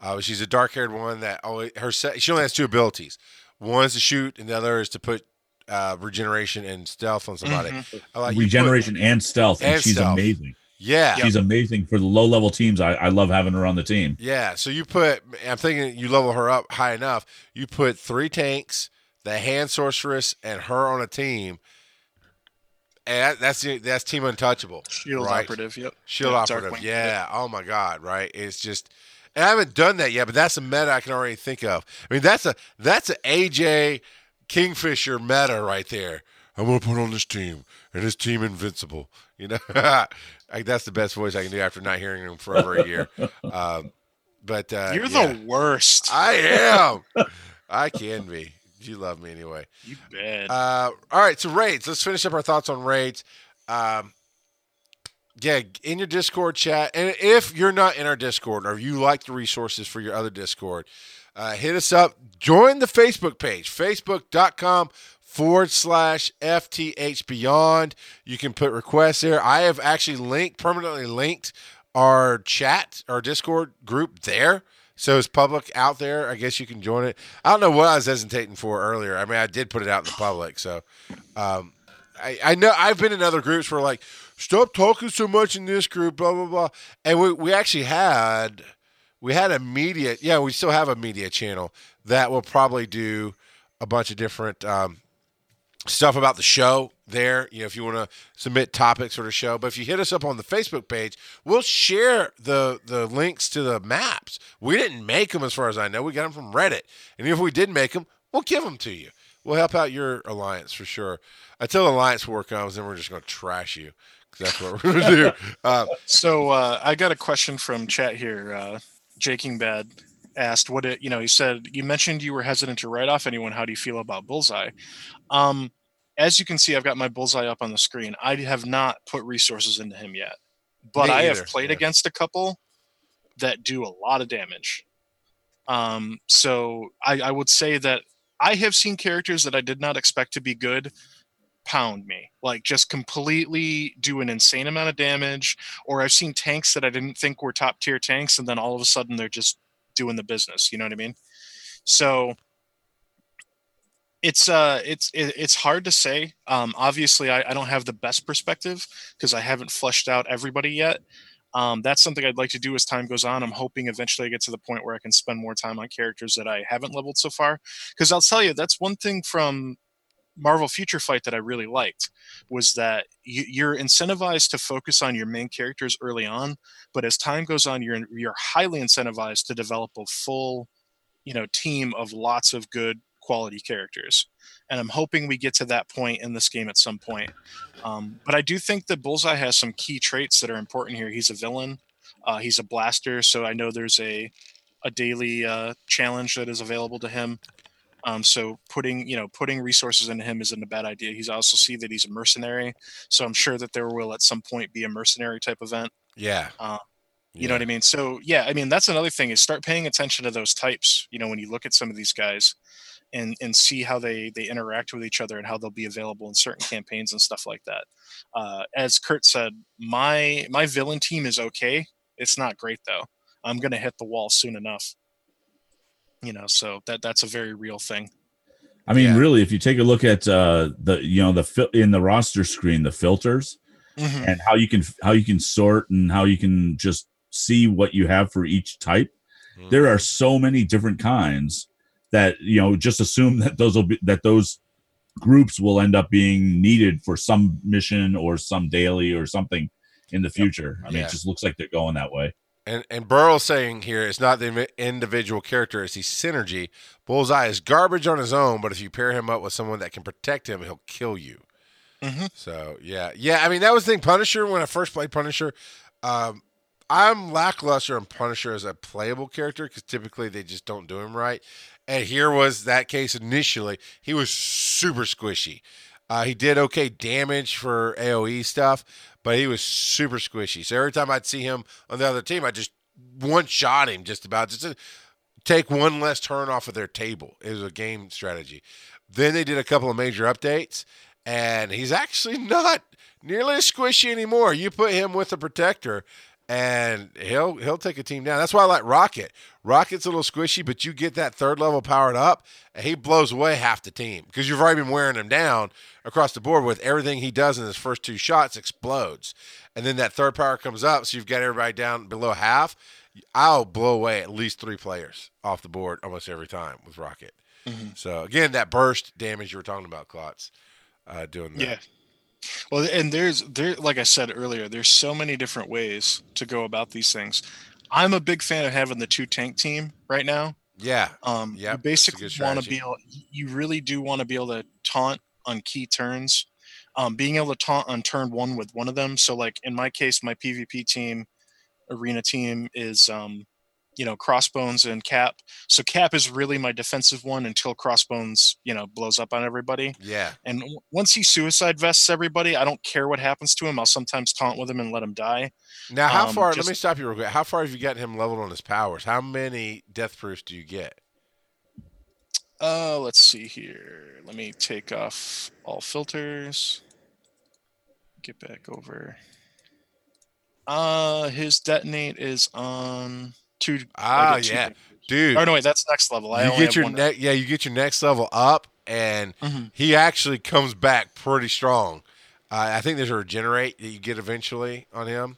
Uh, she's a dark haired one that always, her set, she only has two abilities. One is to shoot, and the other is to put uh, regeneration and stealth on somebody. Mhm. I like you put- Regeneration and stealth, and, and she's stealth. amazing. Yeah. She's amazing for the low level teams. I, I love having her on the team. Yeah. So you put, I'm thinking you level her up high enough. You put three tanks, the hand sorceress, and her on a team. And that's that's team untouchable. Shield right? operative. Yep. Shield Yeah, operative. Darkwing, Yeah. Oh my God. Right. It's just, and I haven't done that yet, but that's a meta I can already think of. I mean, that's a that's a AJ Kingfisher meta right there. I'm gonna put on this team, and this team invincible. You know, like that's the best voice I can do after not hearing him for over a year. Um, but uh, You're yeah. the worst. I am. I can be. You love me anyway. you bet. Uh, all right, so raids. Let's finish up our thoughts on raids. Um, yeah, in your Discord chat, and if you're not in our Discord or you like the resources for your other Discord, uh, hit us up. Join the Facebook page, facebook.com forward slash FTH Beyond. You can put requests there. I have actually linked, permanently linked our chat, our Discord group there. So it's public out there. I guess you can join it. I don't know what I was hesitating for earlier. I mean, I did put it out in the public. So um, I, I know I've been in other groups where like, stop talking so much in this group, blah blah blah. And we we actually had we had a media yeah we still have a media channel that will probably do a bunch of different um, stuff about the show there. You know, if you want to submit topics for the show, but if you hit us up on the Facebook page, we'll share the the links to the maps. We didn't make them, as far as I know. We got them from Reddit, and if we did make them, we'll give them to you. We'll help out your alliance for sure. Until the alliance war comes, then we're just going to trash you because that's what we're going to do. Uh, So uh, I got a question from chat here. Uh, Jaking Bad asked, "What it? You know, he said you mentioned you were hesitant to write off anyone. How do you feel about Bullseye?" Um, as you can see, I've got my Bullseye up on the screen. I have not put resources into him yet, but I have played yeah. against a couple that do a lot of damage. Um, so I, I would say that I have seen characters that I did not expect to be good pound me like just completely do an insane amount of damage or i've seen tanks that i didn't think were top tier tanks and then all of a sudden they're just doing the business you know what i mean so it's uh it's it, it's hard to say um obviously i, I don't have the best perspective because i haven't fleshed out everybody yet um, that's something I'd like to do as time goes on. I'm hoping eventually I get to the point where I can spend more time on characters that I haven't leveled so far. Because I'll tell you, that's one thing from Marvel Future Fight that I really liked was that you, you're incentivized to focus on your main characters early on, but as time goes on, you're you're highly incentivized to develop a full, you know, team of lots of good quality characters. And I'm hoping we get to that point in this game at some point. Um, but I do think that Bullseye has some key traits that are important here. He's a villain. Uh, he's a blaster, so I know there's a a daily uh, challenge that is available to him. Um, so putting you know putting resources into him isn't a bad idea. He's also see that he's a mercenary, so I'm sure that there will at some point be a mercenary type event. yeah. Uh, You know what I mean? So yeah, I mean that's another thing is start paying attention to those types. You know when you look at some of these guys, and and see how they they interact with each other and how they'll be available in certain campaigns and stuff like that. Uh, as Kurt said, my my villain team is okay. It's not great though. I'm gonna hit the wall soon enough. You know, so that that's a very real thing. I mean, Yeah. really, if you take a look at uh, the you know the fil- in the roster screen, the filters Mhm. and how you can how you can sort and how you can just see what you have for each type. Mhm. There are so many different kinds that you know just assume that those will be that those groups will end up being needed for some mission or some daily or something in the future. I mean, Yeah. it just looks like they're going that way. And and Burrow's saying here it's not the individual character, it's the synergy. Bullseye is garbage on his own, but if you pair him up with someone that can protect him, he'll kill you. Mhm. So yeah, yeah. I mean that was the thing. Punisher when I first played Punisher, um, I'm lackluster on Punisher as a playable character because typically they just don't do him right. And here was that case initially. He was super squishy. Uh, he did okay damage for AOE stuff, but he was super squishy. So every time I'd see him on the other team, I just one shot him just about just to take one less turn off of their table. It was a game strategy. Then they did a couple of major updates, and he's actually not nearly as squishy anymore. You put him with a protector, and he'll he'll take a team down. That's why I like Rocket. Rocket's a little squishy, but you get that third level powered up, and he blows away half the team because you've already been wearing him down across the board with everything he does in his first two shots explodes, and then that third power comes up, so you've got everybody down below half. I'll blow away at least three players off the board almost every time with Rocket. Mm-hmm. So again, that burst damage you were talking about, Klotz, uh, doing that. Yeah. Well, and there's there like I said earlier, there's so many different ways to go about these things. I'm a big fan of having the two tank team right now. Yeah. Um, Yep, you basically want to be able, you really do want to be able to taunt on key turns. Um, being able to taunt on turn one with one of them. So, like in my case, my PvP team, arena team is, um, you know, Crossbones and Cap. So Cap is really my defensive one until Crossbones, you know, blows up on everybody. Yeah. And w- once he suicide vests everybody, I don't care what happens to him. I'll sometimes taunt with him and let him die. Now, how Um, far? Let me stop you real quick. How far have you gotten him leveled on his powers? How many death proofs do you get? Uh, let's see here. Let me take off all filters. Get back over. Uh, his detonate is on two. Ah, two yeah, dude. Oh no, wait, that's next level. I you only get your next. Yeah, you get your next level up, and Mhm. he actually comes back pretty strong. Uh, I think there's a regenerate that you get eventually on him.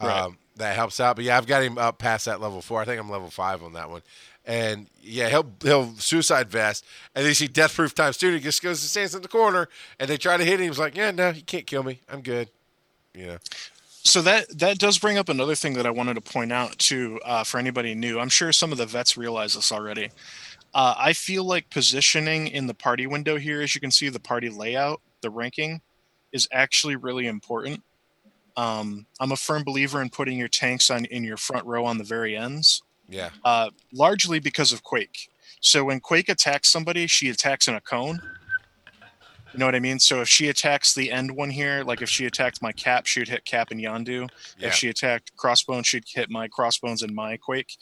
Right. Um, that helps out. But yeah, I've got him up past that level four. I think I'm level five on that one. And yeah, he'll he'll suicide vest, and they see death proof times two. He just goes and stands in the corner, and they try to hit him. He's like, "Yeah, no, you can't kill me. I'm good." Yeah. So that that does bring up another thing that I wanted to point out too uh, for anybody new. I'm sure some of the vets realize this already. Uh, I feel like positioning in the party window here, as you can see, the party layout, the ranking, is actually really important. Um, I'm a firm believer in putting your tanks on in your front row on the very ends, Yeah. uh, largely because of Quake. So when Quake attacks somebody, she attacks in a cone. You know what I mean? So if she attacks the end one here, like if she attacked my cap, she would hit cap and Yondu. Yeah. If she attacked crossbones, she'd hit my crossbones and my quake.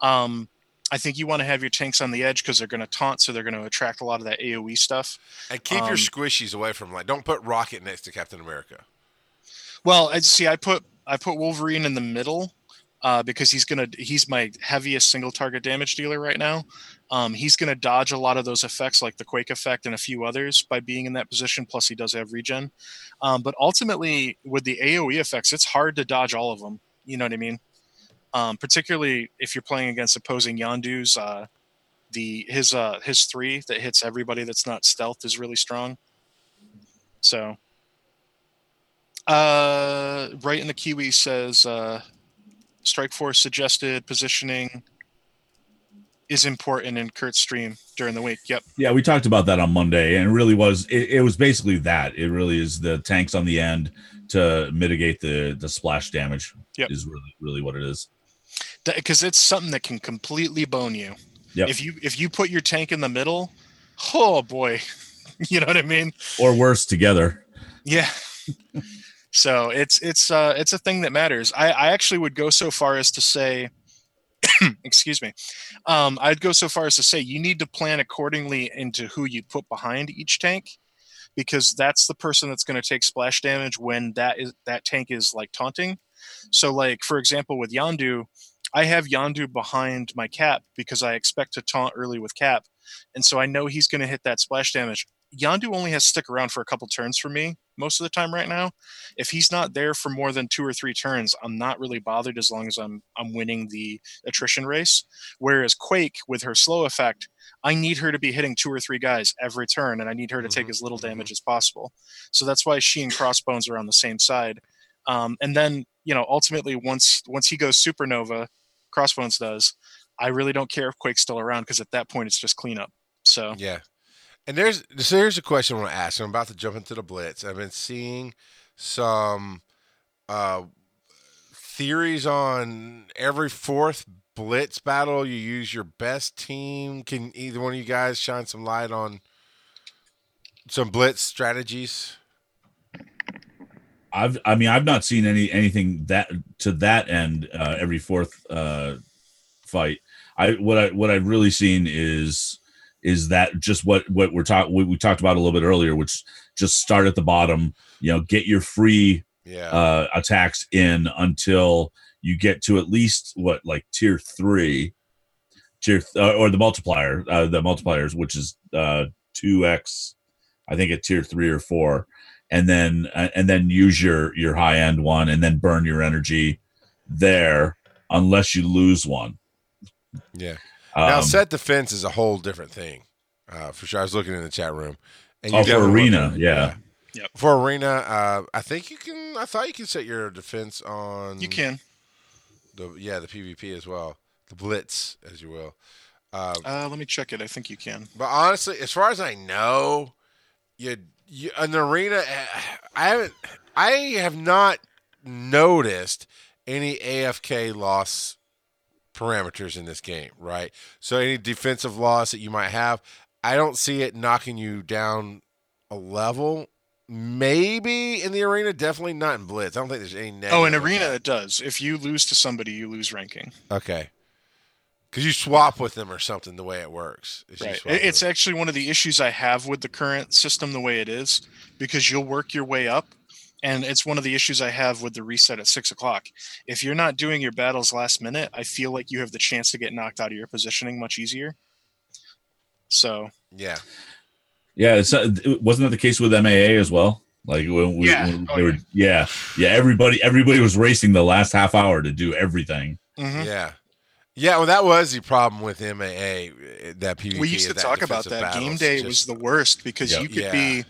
Um, I think you want to have your tanks on the edge because they're going to taunt, so they're going to attract a lot of that AOE stuff. And keep your Um, squishies away from like. Don't put Rocket next to Captain America. Well, I see. I put I put Wolverine in the middle uh, because he's gonna he's my heaviest single target damage dealer right now. Um, he's gonna dodge a lot of those effects like the Quake effect and a few others by being in that position. Plus, he does have regen. Um, but ultimately, with the AOE effects, it's hard to dodge all of them. You know what I mean? Um, particularly if you're playing against opposing Yondu's. Uh, the his uh his three that hits everybody that's not stealth is really strong. So uh, right in the Kiwi says uh, Strike Force suggested positioning is important in Kurt's stream during the week. Yep. Yeah, we talked about that on Monday, and it really was. It, it was basically that. It really is the tanks on the end to mitigate the the splash damage. Yep. is really really what it is. Because it's something that can completely bone you. Yep. If you if you put your tank in the middle, oh boy, you know what I mean? Or worse, together. Yeah. so it's it's uh it's a thing that matters. I I actually would go so far as to say excuse me. Um I'd go so far as to say you need to plan accordingly into who you put behind each tank because that's the person that's going to take splash damage when that is that tank is like taunting. So like for example with Yondu, I have Yondu behind my cap because I expect to taunt early with cap. And so I know he's going to hit that splash damage. Yondu only has to stick around for a couple turns for me most of the time right now. If he's not there for more than two or three turns, I'm not really bothered as long as I'm I'm winning the attrition race. Whereas Quake with her slow effect, I need her to be hitting two or three guys every turn, and I need her to take Mhm, as little mhm. damage as possible. So that's why she and Crossbones are on the same side. Um, and then you know ultimately once once he goes supernova, Crossbones does. I really don't care if Quake's still around because at that point it's just cleanup. So Yeah. And there's so here's a question I want to ask. I'm about to jump into the blitz. I've been seeing some uh, theories on every fourth blitz battle. You use your best team. Can either one of you guys shine some light on some blitz strategies? I've I mean I've not seen any anything that to that end uh, every fourth uh, fight. I what I what I've really seen is is that just what what we're talking what we talked about a little bit earlier, which just start at the bottom. You know, get your free Yeah. uh, attacks in until you get to at least what like tier three, tier th- uh, or the multiplier, uh, the multipliers, which is uh two x, I think at tier three or four, and then uh, and then use your your high end one, and then burn your energy there unless you lose one. Yeah. Now, Um, set defense is a whole different thing. Uh, for sure. I was looking in the chat room. And Oh, for arena, to- yeah. Yep. For arena, uh, I think you can. I thought you could set your defense on. You can. The yeah, the PvP as well, the blitz, as you will. Uh, Uh, let me check it. I think you can. but honestly, as far as I know, you, you an arena. I haven't. I have not noticed any AFK loss parameters in this game. Right. So any defensive loss that you might have, I don't see it knocking you down a level. Maybe in the arena, definitely not in blitz. I don't think there's any. Oh, in arena it does. If you lose to somebody, you lose ranking. Okay. Because you swap with them or something. The way it works, Right. It's actually one of the issues I have with the current system the way it is, because you'll work your way up. And it's one of the issues I have with the reset at six o'clock. If you're not doing your battles last minute, I feel like you have the chance to get knocked out of your positioning much easier. So yeah. Yeah, it's, uh, wasn't that the case with MAA as well? Like when we, Yeah. when Oh, they were, yeah, yeah. Everybody, everybody was racing the last half hour to do everything. mhm. Yeah. Yeah, well, that was the problem with MAA. uh, That PvP. we used to talk about defensive that. Game day just- was the worst because Yep. you could Yeah. be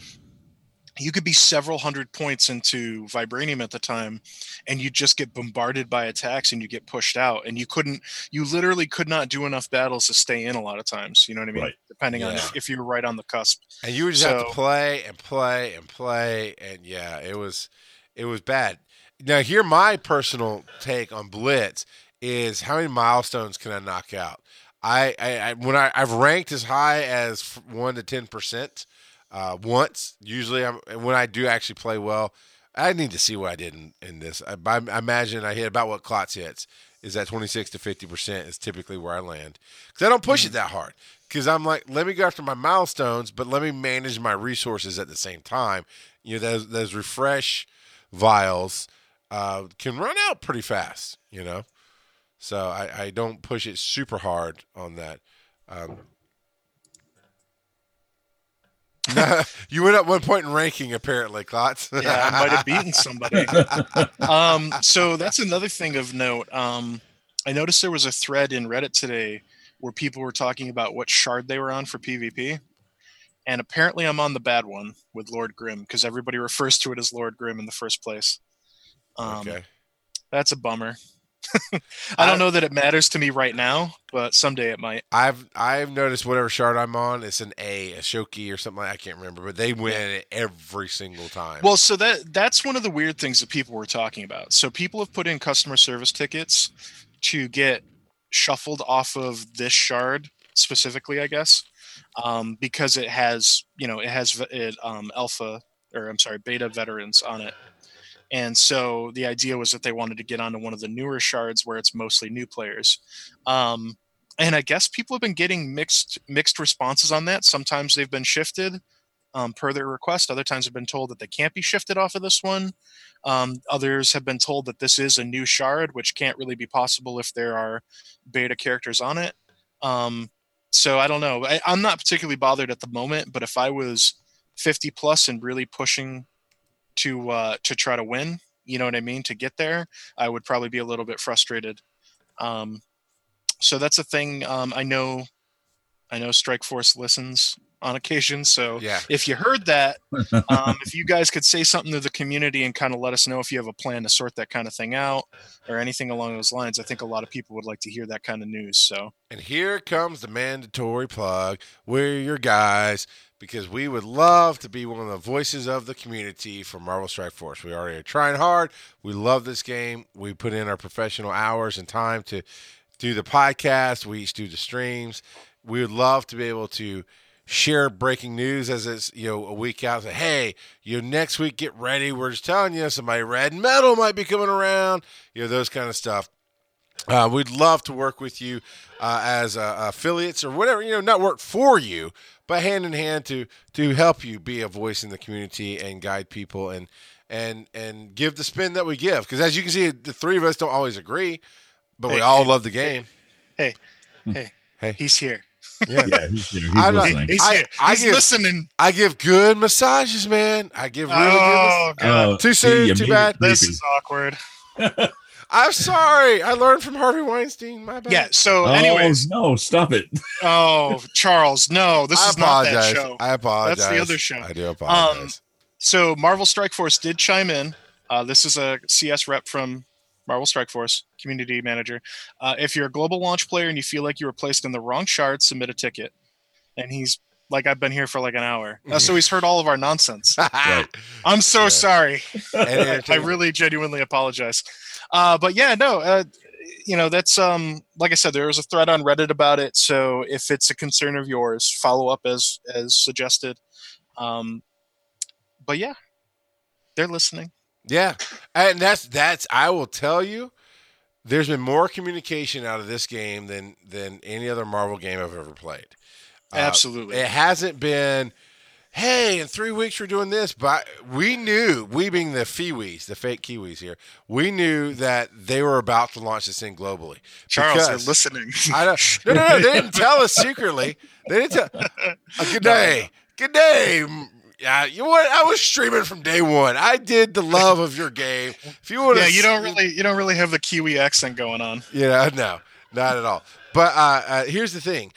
you could be several hundred points into vibranium at the time and you just get bombarded by attacks and you get pushed out and you couldn't you literally could not do enough battles to stay in a lot of times you know what i mean Right. depending on if, if you were right on the cusp and you would just have to play and play and play, and yeah, it was, it was bad. Now, here my personal take on Blitz is how many milestones can I knock out? I, I, I when I, I've ranked as high as one to ten percent uh, once. Usually, I'm when I do actually play well. I need to see what I did in, in this. I, I imagine I hit about what Klotz hits. Is that twenty six to fifty percent is typically where I land because I don't push it that hard. Because I'm like, let me go after my milestones, but let me manage my resources at the same time. You know, those those refresh vials uh, can run out pretty fast. You know, so I, I don't push it super hard on that. Um, you went up one point in ranking, apparently, Klotz. yeah i might have beaten somebody. Um so that's another thing of note. Um i noticed there was a thread in reddit today where people were talking about what shard they were on for pvp. And apparently i'm on the bad one with lord grim because everybody refers to it as lord grim in the first place. Um okay. that's a bummer i don't know that it matters to me right now but someday it might I've I've noticed whatever shard I'm on, it's an A, a Shoki or something like I can't remember, but they win it every single time. Well, so that that's one of the weird things that people were talking about. So people have put in customer service tickets to get shuffled off of this shard specifically, I guess, um, because it has you know it has it um, alpha or I'm sorry beta veterans on it. And so the idea was that they wanted to get onto one of the newer shards where it's mostly new players. Um, and I guess people have been getting mixed mixed responses on that. Sometimes they've been shifted um, per their request. Other times have been told that they can't be shifted off of this one. Um, others have been told that this is a new shard, which can't really be possible if there are beta characters on it. Um, so I don't know. I, I'm not particularly bothered at the moment, but if I was 50 plus and really pushing to uh, to try to win, you know what I mean, to get there, I would probably be a little bit frustrated. Um, so that's a thing. Um, I know, I know Strike Force listens on occasion, so yeah. if you heard that, um, if you guys could say something to the community and kind of let us know if you have a plan to sort that kind of thing out or anything along those lines, I think a lot of people would like to hear that kind of news. So And here comes the mandatory plug. We're your guys because we would love to be one of the voices of the community for Marvel Strike Force. We already are trying hard. We love this game. We put in our professional hours and time to do the podcast. We each do the streams. We would love to be able to share breaking news as it's you know a week out. Say, hey, you know, next week get ready. We're just telling you somebody red metal might be coming around. You know those kind of stuff. Uh, we'd love to work with you uh, as uh, affiliates or whatever. You know, not work for you, but hand in hand to to help you be a voice in the community and guide people and and and give the spin that we give. Because as you can see, the three of us don't always agree, but we all hey, love the game. Hey, hey, Hey. he's here. Yeah. Yeah, he's, he's I'm not- listening. He's I- here. I he's give- listening. I give good massages, man. I give really oh god, Oh, Too soon, you too bad. this is awkward. good. I'm sorry. I learned from Harvey Weinstein. My bad. Yeah. So, Oh anyways, no! Stop it. oh Charles, no, this I is not that apologize. show. I apologize. That's the other show. I do apologize. So Marvel Strike Force did chime in. Uh, this is a CS rep from Marvel Strike Force, community manager. Uh, if you're a global launch player and you feel like you were placed in the wrong shard, submit a ticket. And he's like, I've been here for like an hour. Uh, so he's heard all of our nonsense. Right. I'm so Yeah. sorry. I really genuinely apologize. Uh, but yeah, no, uh, you know, that's um, like I said, there was a thread on Reddit about it. So if it's a concern of yours, follow up as as suggested. Um, but yeah, they're listening. Yeah, and that's that's. I will tell you, there's been more communication out of this game than than any other Marvel game I've ever played. Uh, Absolutely. it hasn't been. Hey, in three weeks we're doing this, but we knew, we being the Fiwis, the fake Kiwis here, we knew that they were about to launch this thing globally. Charles, they're listening. I don't. No, no, no. They didn't tell us secretly. They didn't tell. Uh, good day. Good day. Yeah, you know what? I was streaming from day one. I did the love of your game. If you want yeah, you don't really you don't really have the Kiwi accent going on. Yeah, no, not at all. But uh, uh, here's the thing: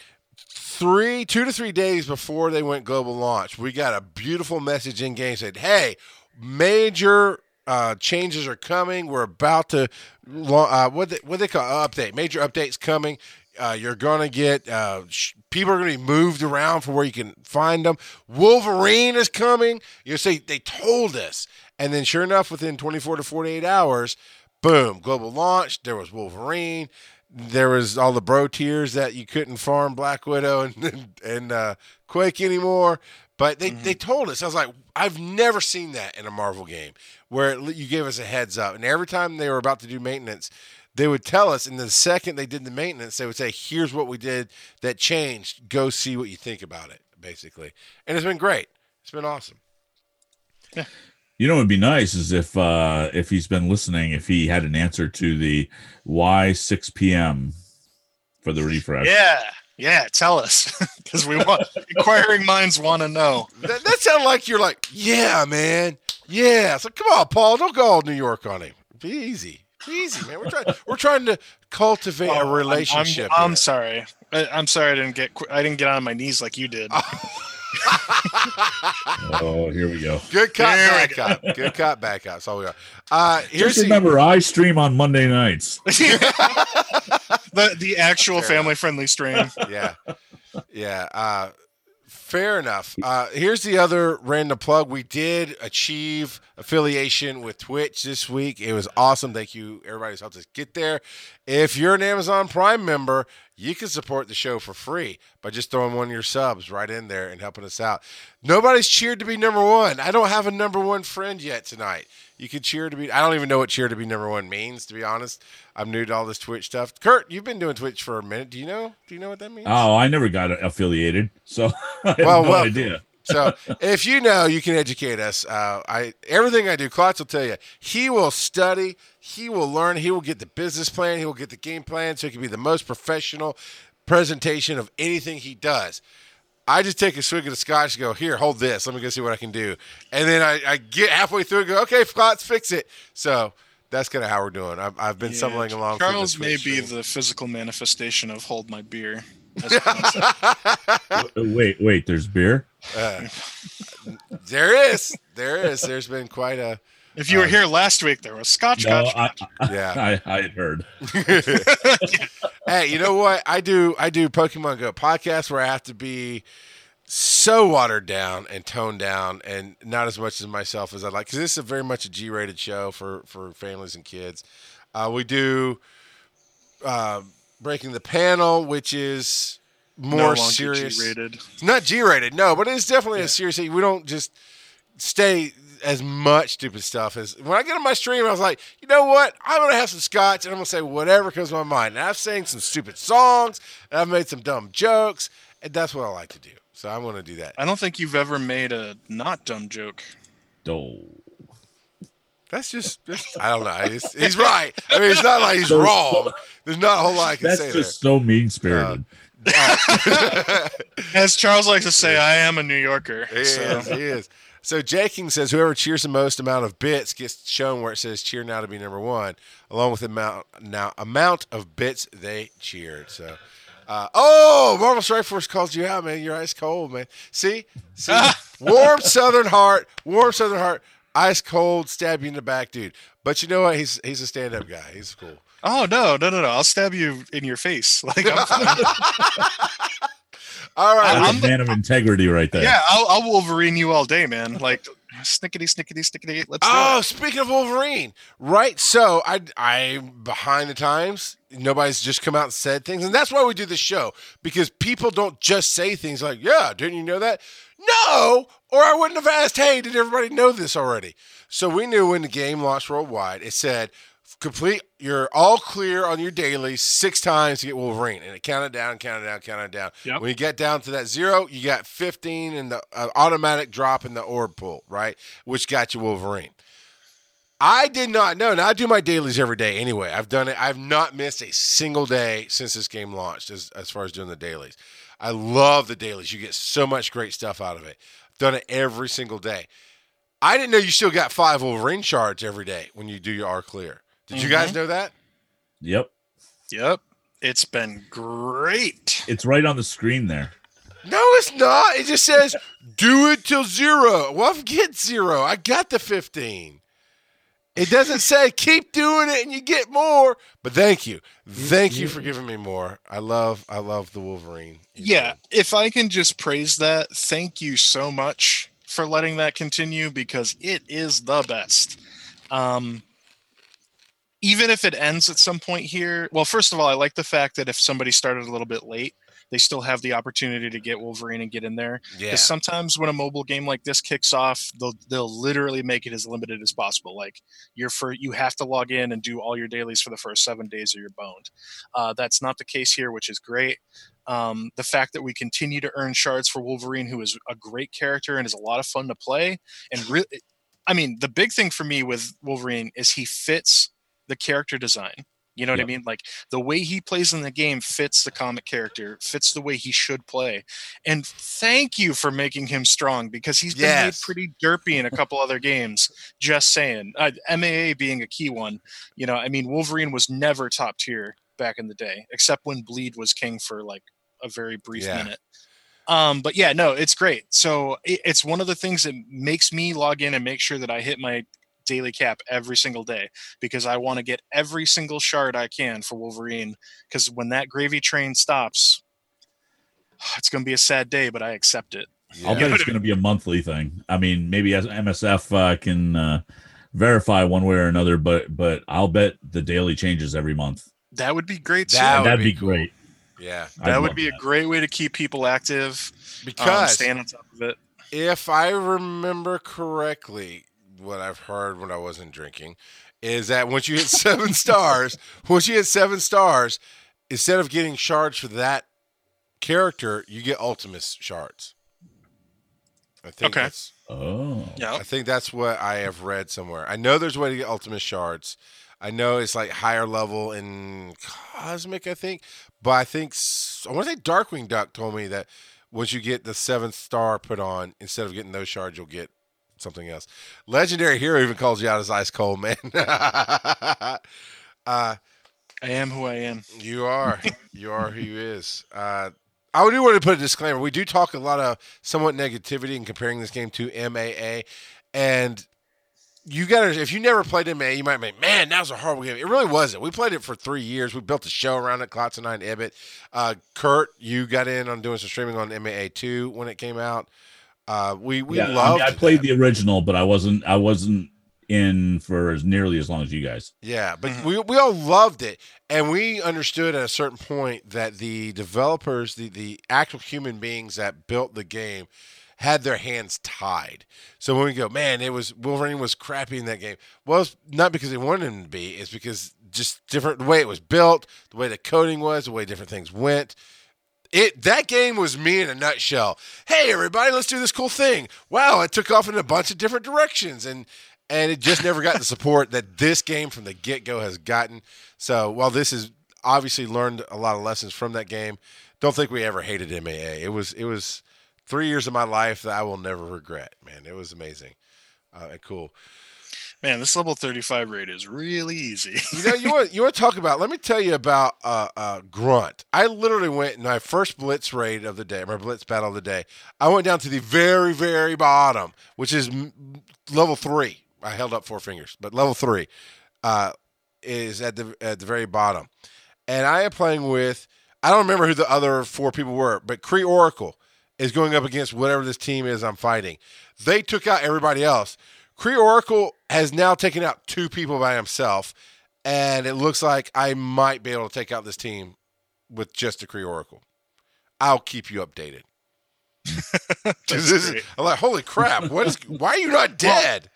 three, two to three days before they went global launch, we got a beautiful message in game said, "Hey, major." Uh, changes are coming. We're about to uh, what they, what they call uh, update. Major updates coming. Uh, you're gonna get uh, sh- people are gonna be moved around for where you can find them. Wolverine is coming. You say they told us, and then sure enough, within 24 to 48 hours, boom, global launch. There was Wolverine. There was all the bro tears that you couldn't farm Black Widow and and uh, Quake anymore. But they, they told us. I was like, I've never seen that in a Marvel game where it, you gave us a heads up. And every time they were about to do maintenance, they would tell us. And the second they did the maintenance, they would say, "Here's what we did that changed. Go see what you think about it." Basically, and it's been great. It's been awesome. You know, it'd be nice is if uh if he's been listening, if he had an answer to the why 6 p.m. for the refresh. Yeah, yeah. Tell us because we want inquiring minds want to know. That, that sounded like you're like, yeah, man, yeah. So come on, Paul, don't go all New York on him. Be easy, be easy, man. We're trying, we're trying to cultivate Oh, a I'm- relationship. I'm, I'm here. sorry. I, I'm sorry I didn't get I didn't get on my knees like you did. Oh, here we go. Good cop, There we bad cop. Good cop, bad cop. That's all we are. Uh, here's Just the, remember, I stream on Monday nights. the the actual Fair family friendly stream. yeah, yeah. Uh, fair enough. Uh, here's the other random plug. We did achieve affiliation with Twitch this week. It was awesome. Thank you, everybody who's helped us get there. If you're an Amazon Prime member, you can support the show for free by just throwing one of your subs right in there and helping us out. Nobody's cheered to be number one. I don't have a number one friend yet tonight. You could cheer to be. I don't even know what cheer to be number one means, to be honest. I'm new to all this Twitch stuff. Kurt, you've been doing Twitch for a minute. Do you know? Do you know what that means? Oh, I never got affiliated, so I have Well, no well- idea. So if you know, you can educate us. Uh, I everything I do, Klotz will tell you. He will study. He will learn. He will get the business plan. He will get the game plan, so it can be the most professional presentation of anything he does. I just take a swig of the scotch, and go here, hold this. Let me go see what I can do, and then I, I get halfway through and go, okay, Klotz, fix it. So that's kind of how we're doing. I've, I've been Yeah, stumbling along. through the Charles may be stream. the physical manifestation of hold my beer. That's what I'm saying. Wait, wait. There's beer. Uh, there is, there is. There's been quite a if you were here last week, there was scotch. No, scotch. I, yeah. I, I had heard. hey, you know what? I do I do Pokemon Go podcast where I have to be so watered down and toned down and not as much as myself as I like because this is a very much a G-rated show for for families and kids. Uh, we do uh, breaking the panel, which is more no serious. G-rated. It's not G-rated, no, but it's definitely a serious. We don't just stay as much stupid stuff as when I get on my stream. I was like, you know what? I'm gonna have some scotch and I'm gonna say whatever comes to my mind. And I've sang some stupid songs and I've made some dumb jokes, and that's what I like to do. So I'm gonna do that. I don't think you've ever made a not dumb joke. Oh, That's just, just I don't know. He's, he's right. I mean, it's not like he's wrong. There's not a whole lot I can That's say just so mean spirited. there. Uh, As Charles likes to say, I am a New Yorker. He so. is. He is. So J King says whoever cheers the most amount of bits gets shown where it says cheer now to be number one, along with the amount now amount of bits they cheered. So uh, oh Marvel Strike Force calls you out, man. You're ice cold, man. See? See? warm Southern heart, warm Southern heart, ice cold, stab you in the back, dude. But you know what? He's he's a stand up guy. He's cool. Oh no, no, no, no! I'll stab you in your face. Like I'm. All right. I'm- That's a man of integrity right there. yeah, I'll, I'll Wolverine you all day, man. Like snickety, snickety, snickety. Let's do Oh, it. speaking of Wolverine, right? So I I'm behind the times. Nobody's just come out and said things, and that's why we do this show because people don't just say things like, "Yeah, didn't you know that?" No, or I wouldn't have asked. Hey, did everybody know this already? So we knew when the game launched worldwide, it said complete. You're all clear on your daily six times to get Wolverine, and it counted down, counted down, counted down. Yep. When you get down to that zero, you got 15 in the uh, automatic drop in the orb pool, right? Which got you Wolverine. I did not know. Now I do my dailies every day anyway. I've done it. I've not missed a single day since this game launched as, as far as doing the dailies. I love the dailies. You get so much great stuff out of it. I've done it every single day. I didn't know you still got five Wolverine shards every day when you do your R clear. Did you guys know that? Yep. Yep. It's been great. It's right on the screen there. No, it's not. It just says do it till zero. Well, I've get zero. I got the 15. It doesn't say keep doing it and you get more. But thank you. Thank you for giving me more. I love I love the Wolverine. Yeah, if I can just praise that, thank you so much for letting that continue because it is the best. Um, even if it ends at some point here, well, first of all, I like the fact that if somebody started a little bit late, they still have the opportunity to get Wolverine and get in there. Yeah. Because sometimes when a mobile game like this kicks off, they'll they'll literally make it as limited as possible. Like you're for you have to log in and do all your dailies for the first seven days or you're boned. Uh, that's not the case here, which is great. Um, the fact that we continue to earn shards for Wolverine, who is a great character and is a lot of fun to play, and really, I mean, the big thing for me with Wolverine is he fits the character design. You know what I mean? Like the way he plays in the game fits the comic character, fits the way he should play. And thank you for making him strong because he's been made Yes. pretty derpy in a couple other games. Just saying. Uh, MAA being a key one. You know, I mean, Wolverine was never top tier back in the day, except when Bleed was king for like a very brief Yeah. minute. Um, but yeah, no, it's great. So it, it's one of the things that makes me log in and make sure that I hit my daily cap every single day because I want to get every single shard I can for Wolverine. Because when that gravy train stops, it's going to be a sad day, but I accept it. I'll bet it's going to be a monthly thing. I mean, maybe as MSF uh, can uh, verify one way or another, but but I'll bet the daily changes every month. That would be great. That would That'd be be, cool. great. Yeah. I'd that would love be a great way to keep people active. Um, Because staying on top of it. if I remember correctly, what I've heard when I wasn't drinking is that once you hit seven stars, once you hit seven stars, instead of getting shards for that character, you get Ultimus shards. I think Okay. that's Oh, Yeah. I think that's what I have read somewhere. I know there's a way to get Ultimus shards. I know it's like higher level in Cosmic, I think, but I think I want to say Darkwing Duck told me that once you get the seventh star put on, instead of getting those shards, you'll get something else. Legendary Hero even calls you out as ice cold, man. uh, I am who I am. you are. You are who you is. Uh, I do want to put a disclaimer. We do talk a lot of somewhat negativity in comparing this game to MAA, and you got to. If you never played MAA, you might be, man, that was a horrible game. It really wasn't. We played it for three years. We built a show around it. Klotz and I and Ibbott. Uh, Kurt, you got in on doing some streaming on MAA two when it came out. Uh, we we yeah. I, mean, loved. I played that. the original, but I wasn't. I wasn't in for as nearly as long as you guys. Yeah, but Mhm. we we all loved it, and we understood at a certain point that the developers, the the actual human beings that built the game, had their hands tied. So when we go, man, it was Wolverine was crappy in that game. Well, it's not because they wanted him to be; it's because just different the way it was built, the way the coding was, the way different things went. It that game was me in a nutshell. Hey, everybody, let's do this cool thing. Wow, it took off in a bunch of different directions, and and it just never got the support that this game from the get go has gotten. So while this is obviously learned a lot of lessons from that game, don't think we ever hated MAA. It was it was three years of my life that I will never regret. Man, it was amazing, uh, cool. Man, this level 35 raid is really easy. you know, you want you want to talk about? Let me tell you about uh, uh, Grunt. I literally went in my first blitz raid of the day, my blitz battle of the day. I went down to the very very bottom, which is level three. I held up four fingers, but level three uh, is at the at the very bottom, and I am playing with. I don't remember who the other four people were, but Kree Oracle is going up against whatever this team is I'm fighting. They took out everybody else. Kree Oracle has now taken out two people by himself, and it looks like I might be able to take out this team with just a Kree Oracle. I'll keep you updated. this is, I'm like, holy crap! What is? Why are you not dead?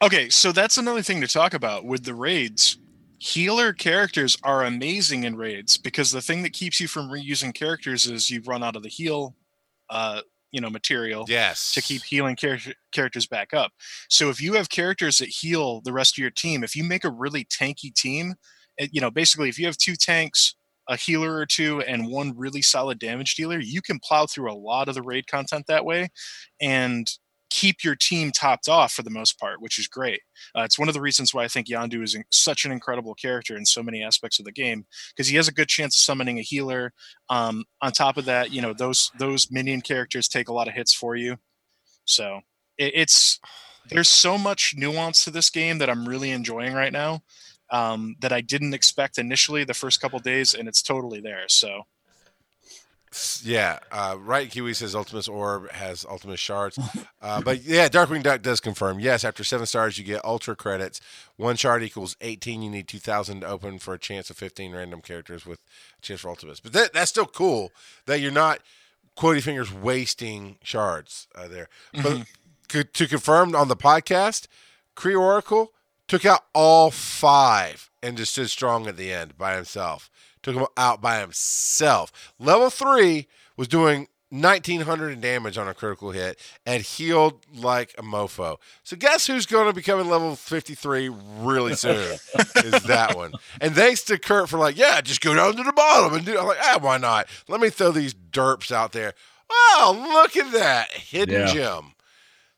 Well, okay, so that's another thing to talk about with the raids. Healer characters are amazing in raids because the thing that keeps you from reusing characters is you run out of the heal uh, you know material yes to keep healing char- characters back up. So if you have characters that heal the rest of your team if you make a really tanky team it, you know basically if you have two tanks a healer or two and one really solid damage dealer you can plow through a lot of the raid content that way. And keep your team topped off for the most part, which is great. Uh, it's one of the reasons why I think Yondu is such an incredible character in so many aspects of the game because he has a good chance of summoning a healer. Um, on top of that, you know those those minion characters take a lot of hits for you, so it, it's there's so much nuance to this game that I'm really enjoying right now um, that I didn't expect initially the first couple days, and it's totally there. So yeah, uh, right. Kiwi says Ultimus Orb has Ultimus shards, uh, but yeah, Darkwing Duck does confirm. Yes, after seven stars, you get Ultra credits. One shard equals eighteen. You need two thousand to open for a chance of fifteen random characters with a chance for Ultimus. But that, that's still cool that you're not Quody Fingers wasting shards uh, there. Mm-hmm. But to confirm on the podcast, Kree Oracle took out all five and just stood strong at the end by himself took him out by himself. Level three was doing 1900 in damage on a critical hit and healed like a mofo. So guess who's going to be coming level 53 really soon? is that one. And thanks to Kurt for like, yeah, just go down to the bottom and do. I'm like, ah, why not? Let me throw these derps out there. Oh, look at that hidden yeah. gem.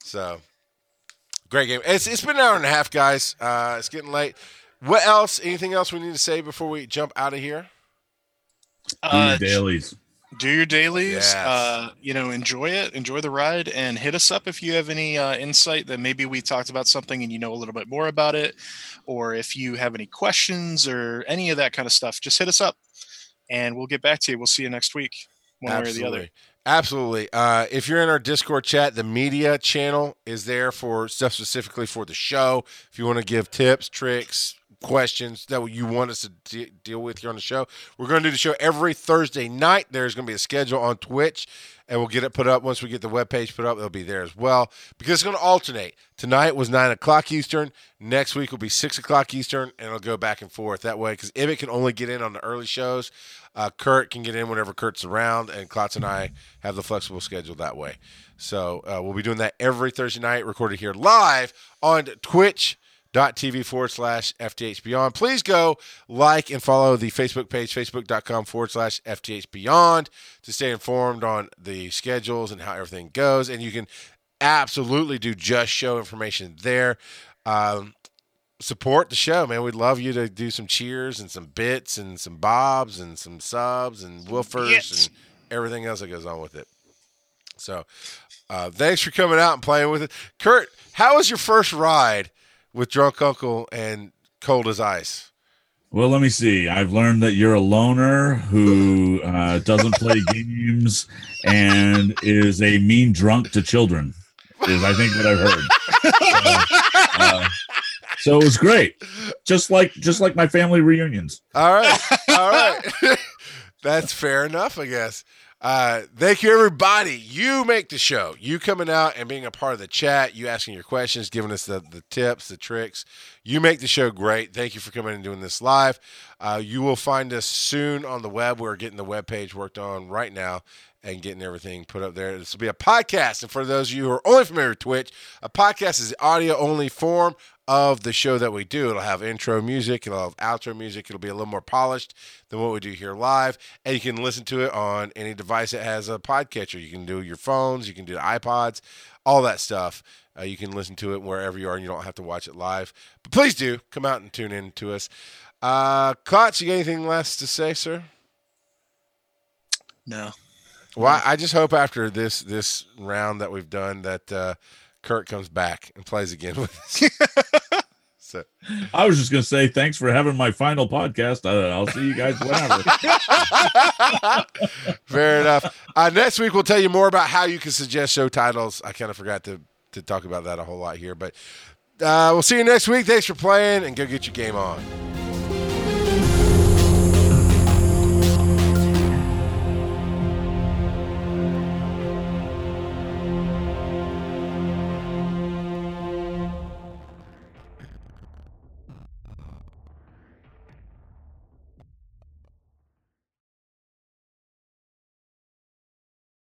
So great game. It's it's been an hour and a half, guys. Uh, it's getting late. What else? Anything else we need to say before we jump out of here? Uh, do your dailies. Do your dailies. Yes. Uh, you know, enjoy it. Enjoy the ride, and hit us up if you have any uh, insight that maybe we talked about something and you know a little bit more about it, or if you have any questions or any of that kind of stuff. Just hit us up, and we'll get back to you. We'll see you next week, one Absolutely. way or the other. Absolutely. Uh, if you're in our Discord chat, the media channel is there for stuff specifically for the show. If you want to give tips, tricks, questions that you want us to de- deal with here on the show. We're going to do the show every Thursday night. There's going to be a schedule on Twitch, and we'll get it put up once we get the web page put up. It'll be there as well because it's going to alternate. Tonight was nine o'clock Eastern. Next week will be six o'clock Eastern, and it'll go back and forth that way. Because Emmett can only get in on the early shows. Uh, Kurt can get in whenever Kurt's around, and Klotz and I have the flexible schedule that way. So uh, we'll be doing that every Thursday night, recorded here live on Twitch tv forward slash FTH Beyond. Please go like and follow the Facebook page, facebook.com forward slash FTH Beyond, to stay informed on the schedules and how everything goes. And you can absolutely do just show information there. Um, support the show, man. We'd love you to do some cheers and some bits and some bobs and some subs and woofers yes. and everything else that goes on with it. So, uh, thanks for coming out and playing with it. Kurt, how was your first ride? With Drunk Uncle and Cold as Ice? Well, let me see. I've learned that you're a loner who uh, doesn't play games and is a mean drunk to children. Is I think what I've heard. uh, so it was great, just like just like my family reunions. All right, all right. That's fair enough, I guess. Uh, thank you, everybody. You make the show. You coming out and being a part of the chat, you asking your questions, giving us the, the tips, the tricks. You make the show great. Thank you for coming and doing this live. Uh, you will find us soon on the web. We're getting the web page worked on right now and getting everything put up there. This will be a podcast. And for those of you who are only familiar with Twitch, a podcast is the audio only form of the show that we do. It'll have intro music, it'll have outro music. It'll be a little more polished than what we do here live. And you can listen to it on any device that has a podcatcher. You can do your phones, you can do iPods, all that stuff. Uh, you can listen to it wherever you are and you don't have to watch it live. But please do come out and tune in to us. Uh, Klotz, you got anything less to say, sir? No. Well, I just hope after this this round that we've done that uh, Kurt comes back and plays again with us. so I was just gonna say thanks for having my final podcast. Uh, I'll see you guys whenever. fair enough. Uh, next week we'll tell you more about how you can suggest show titles. I kind of forgot to to talk about that a whole lot here, but uh, we'll see you next week. Thanks for playing and go get your game on.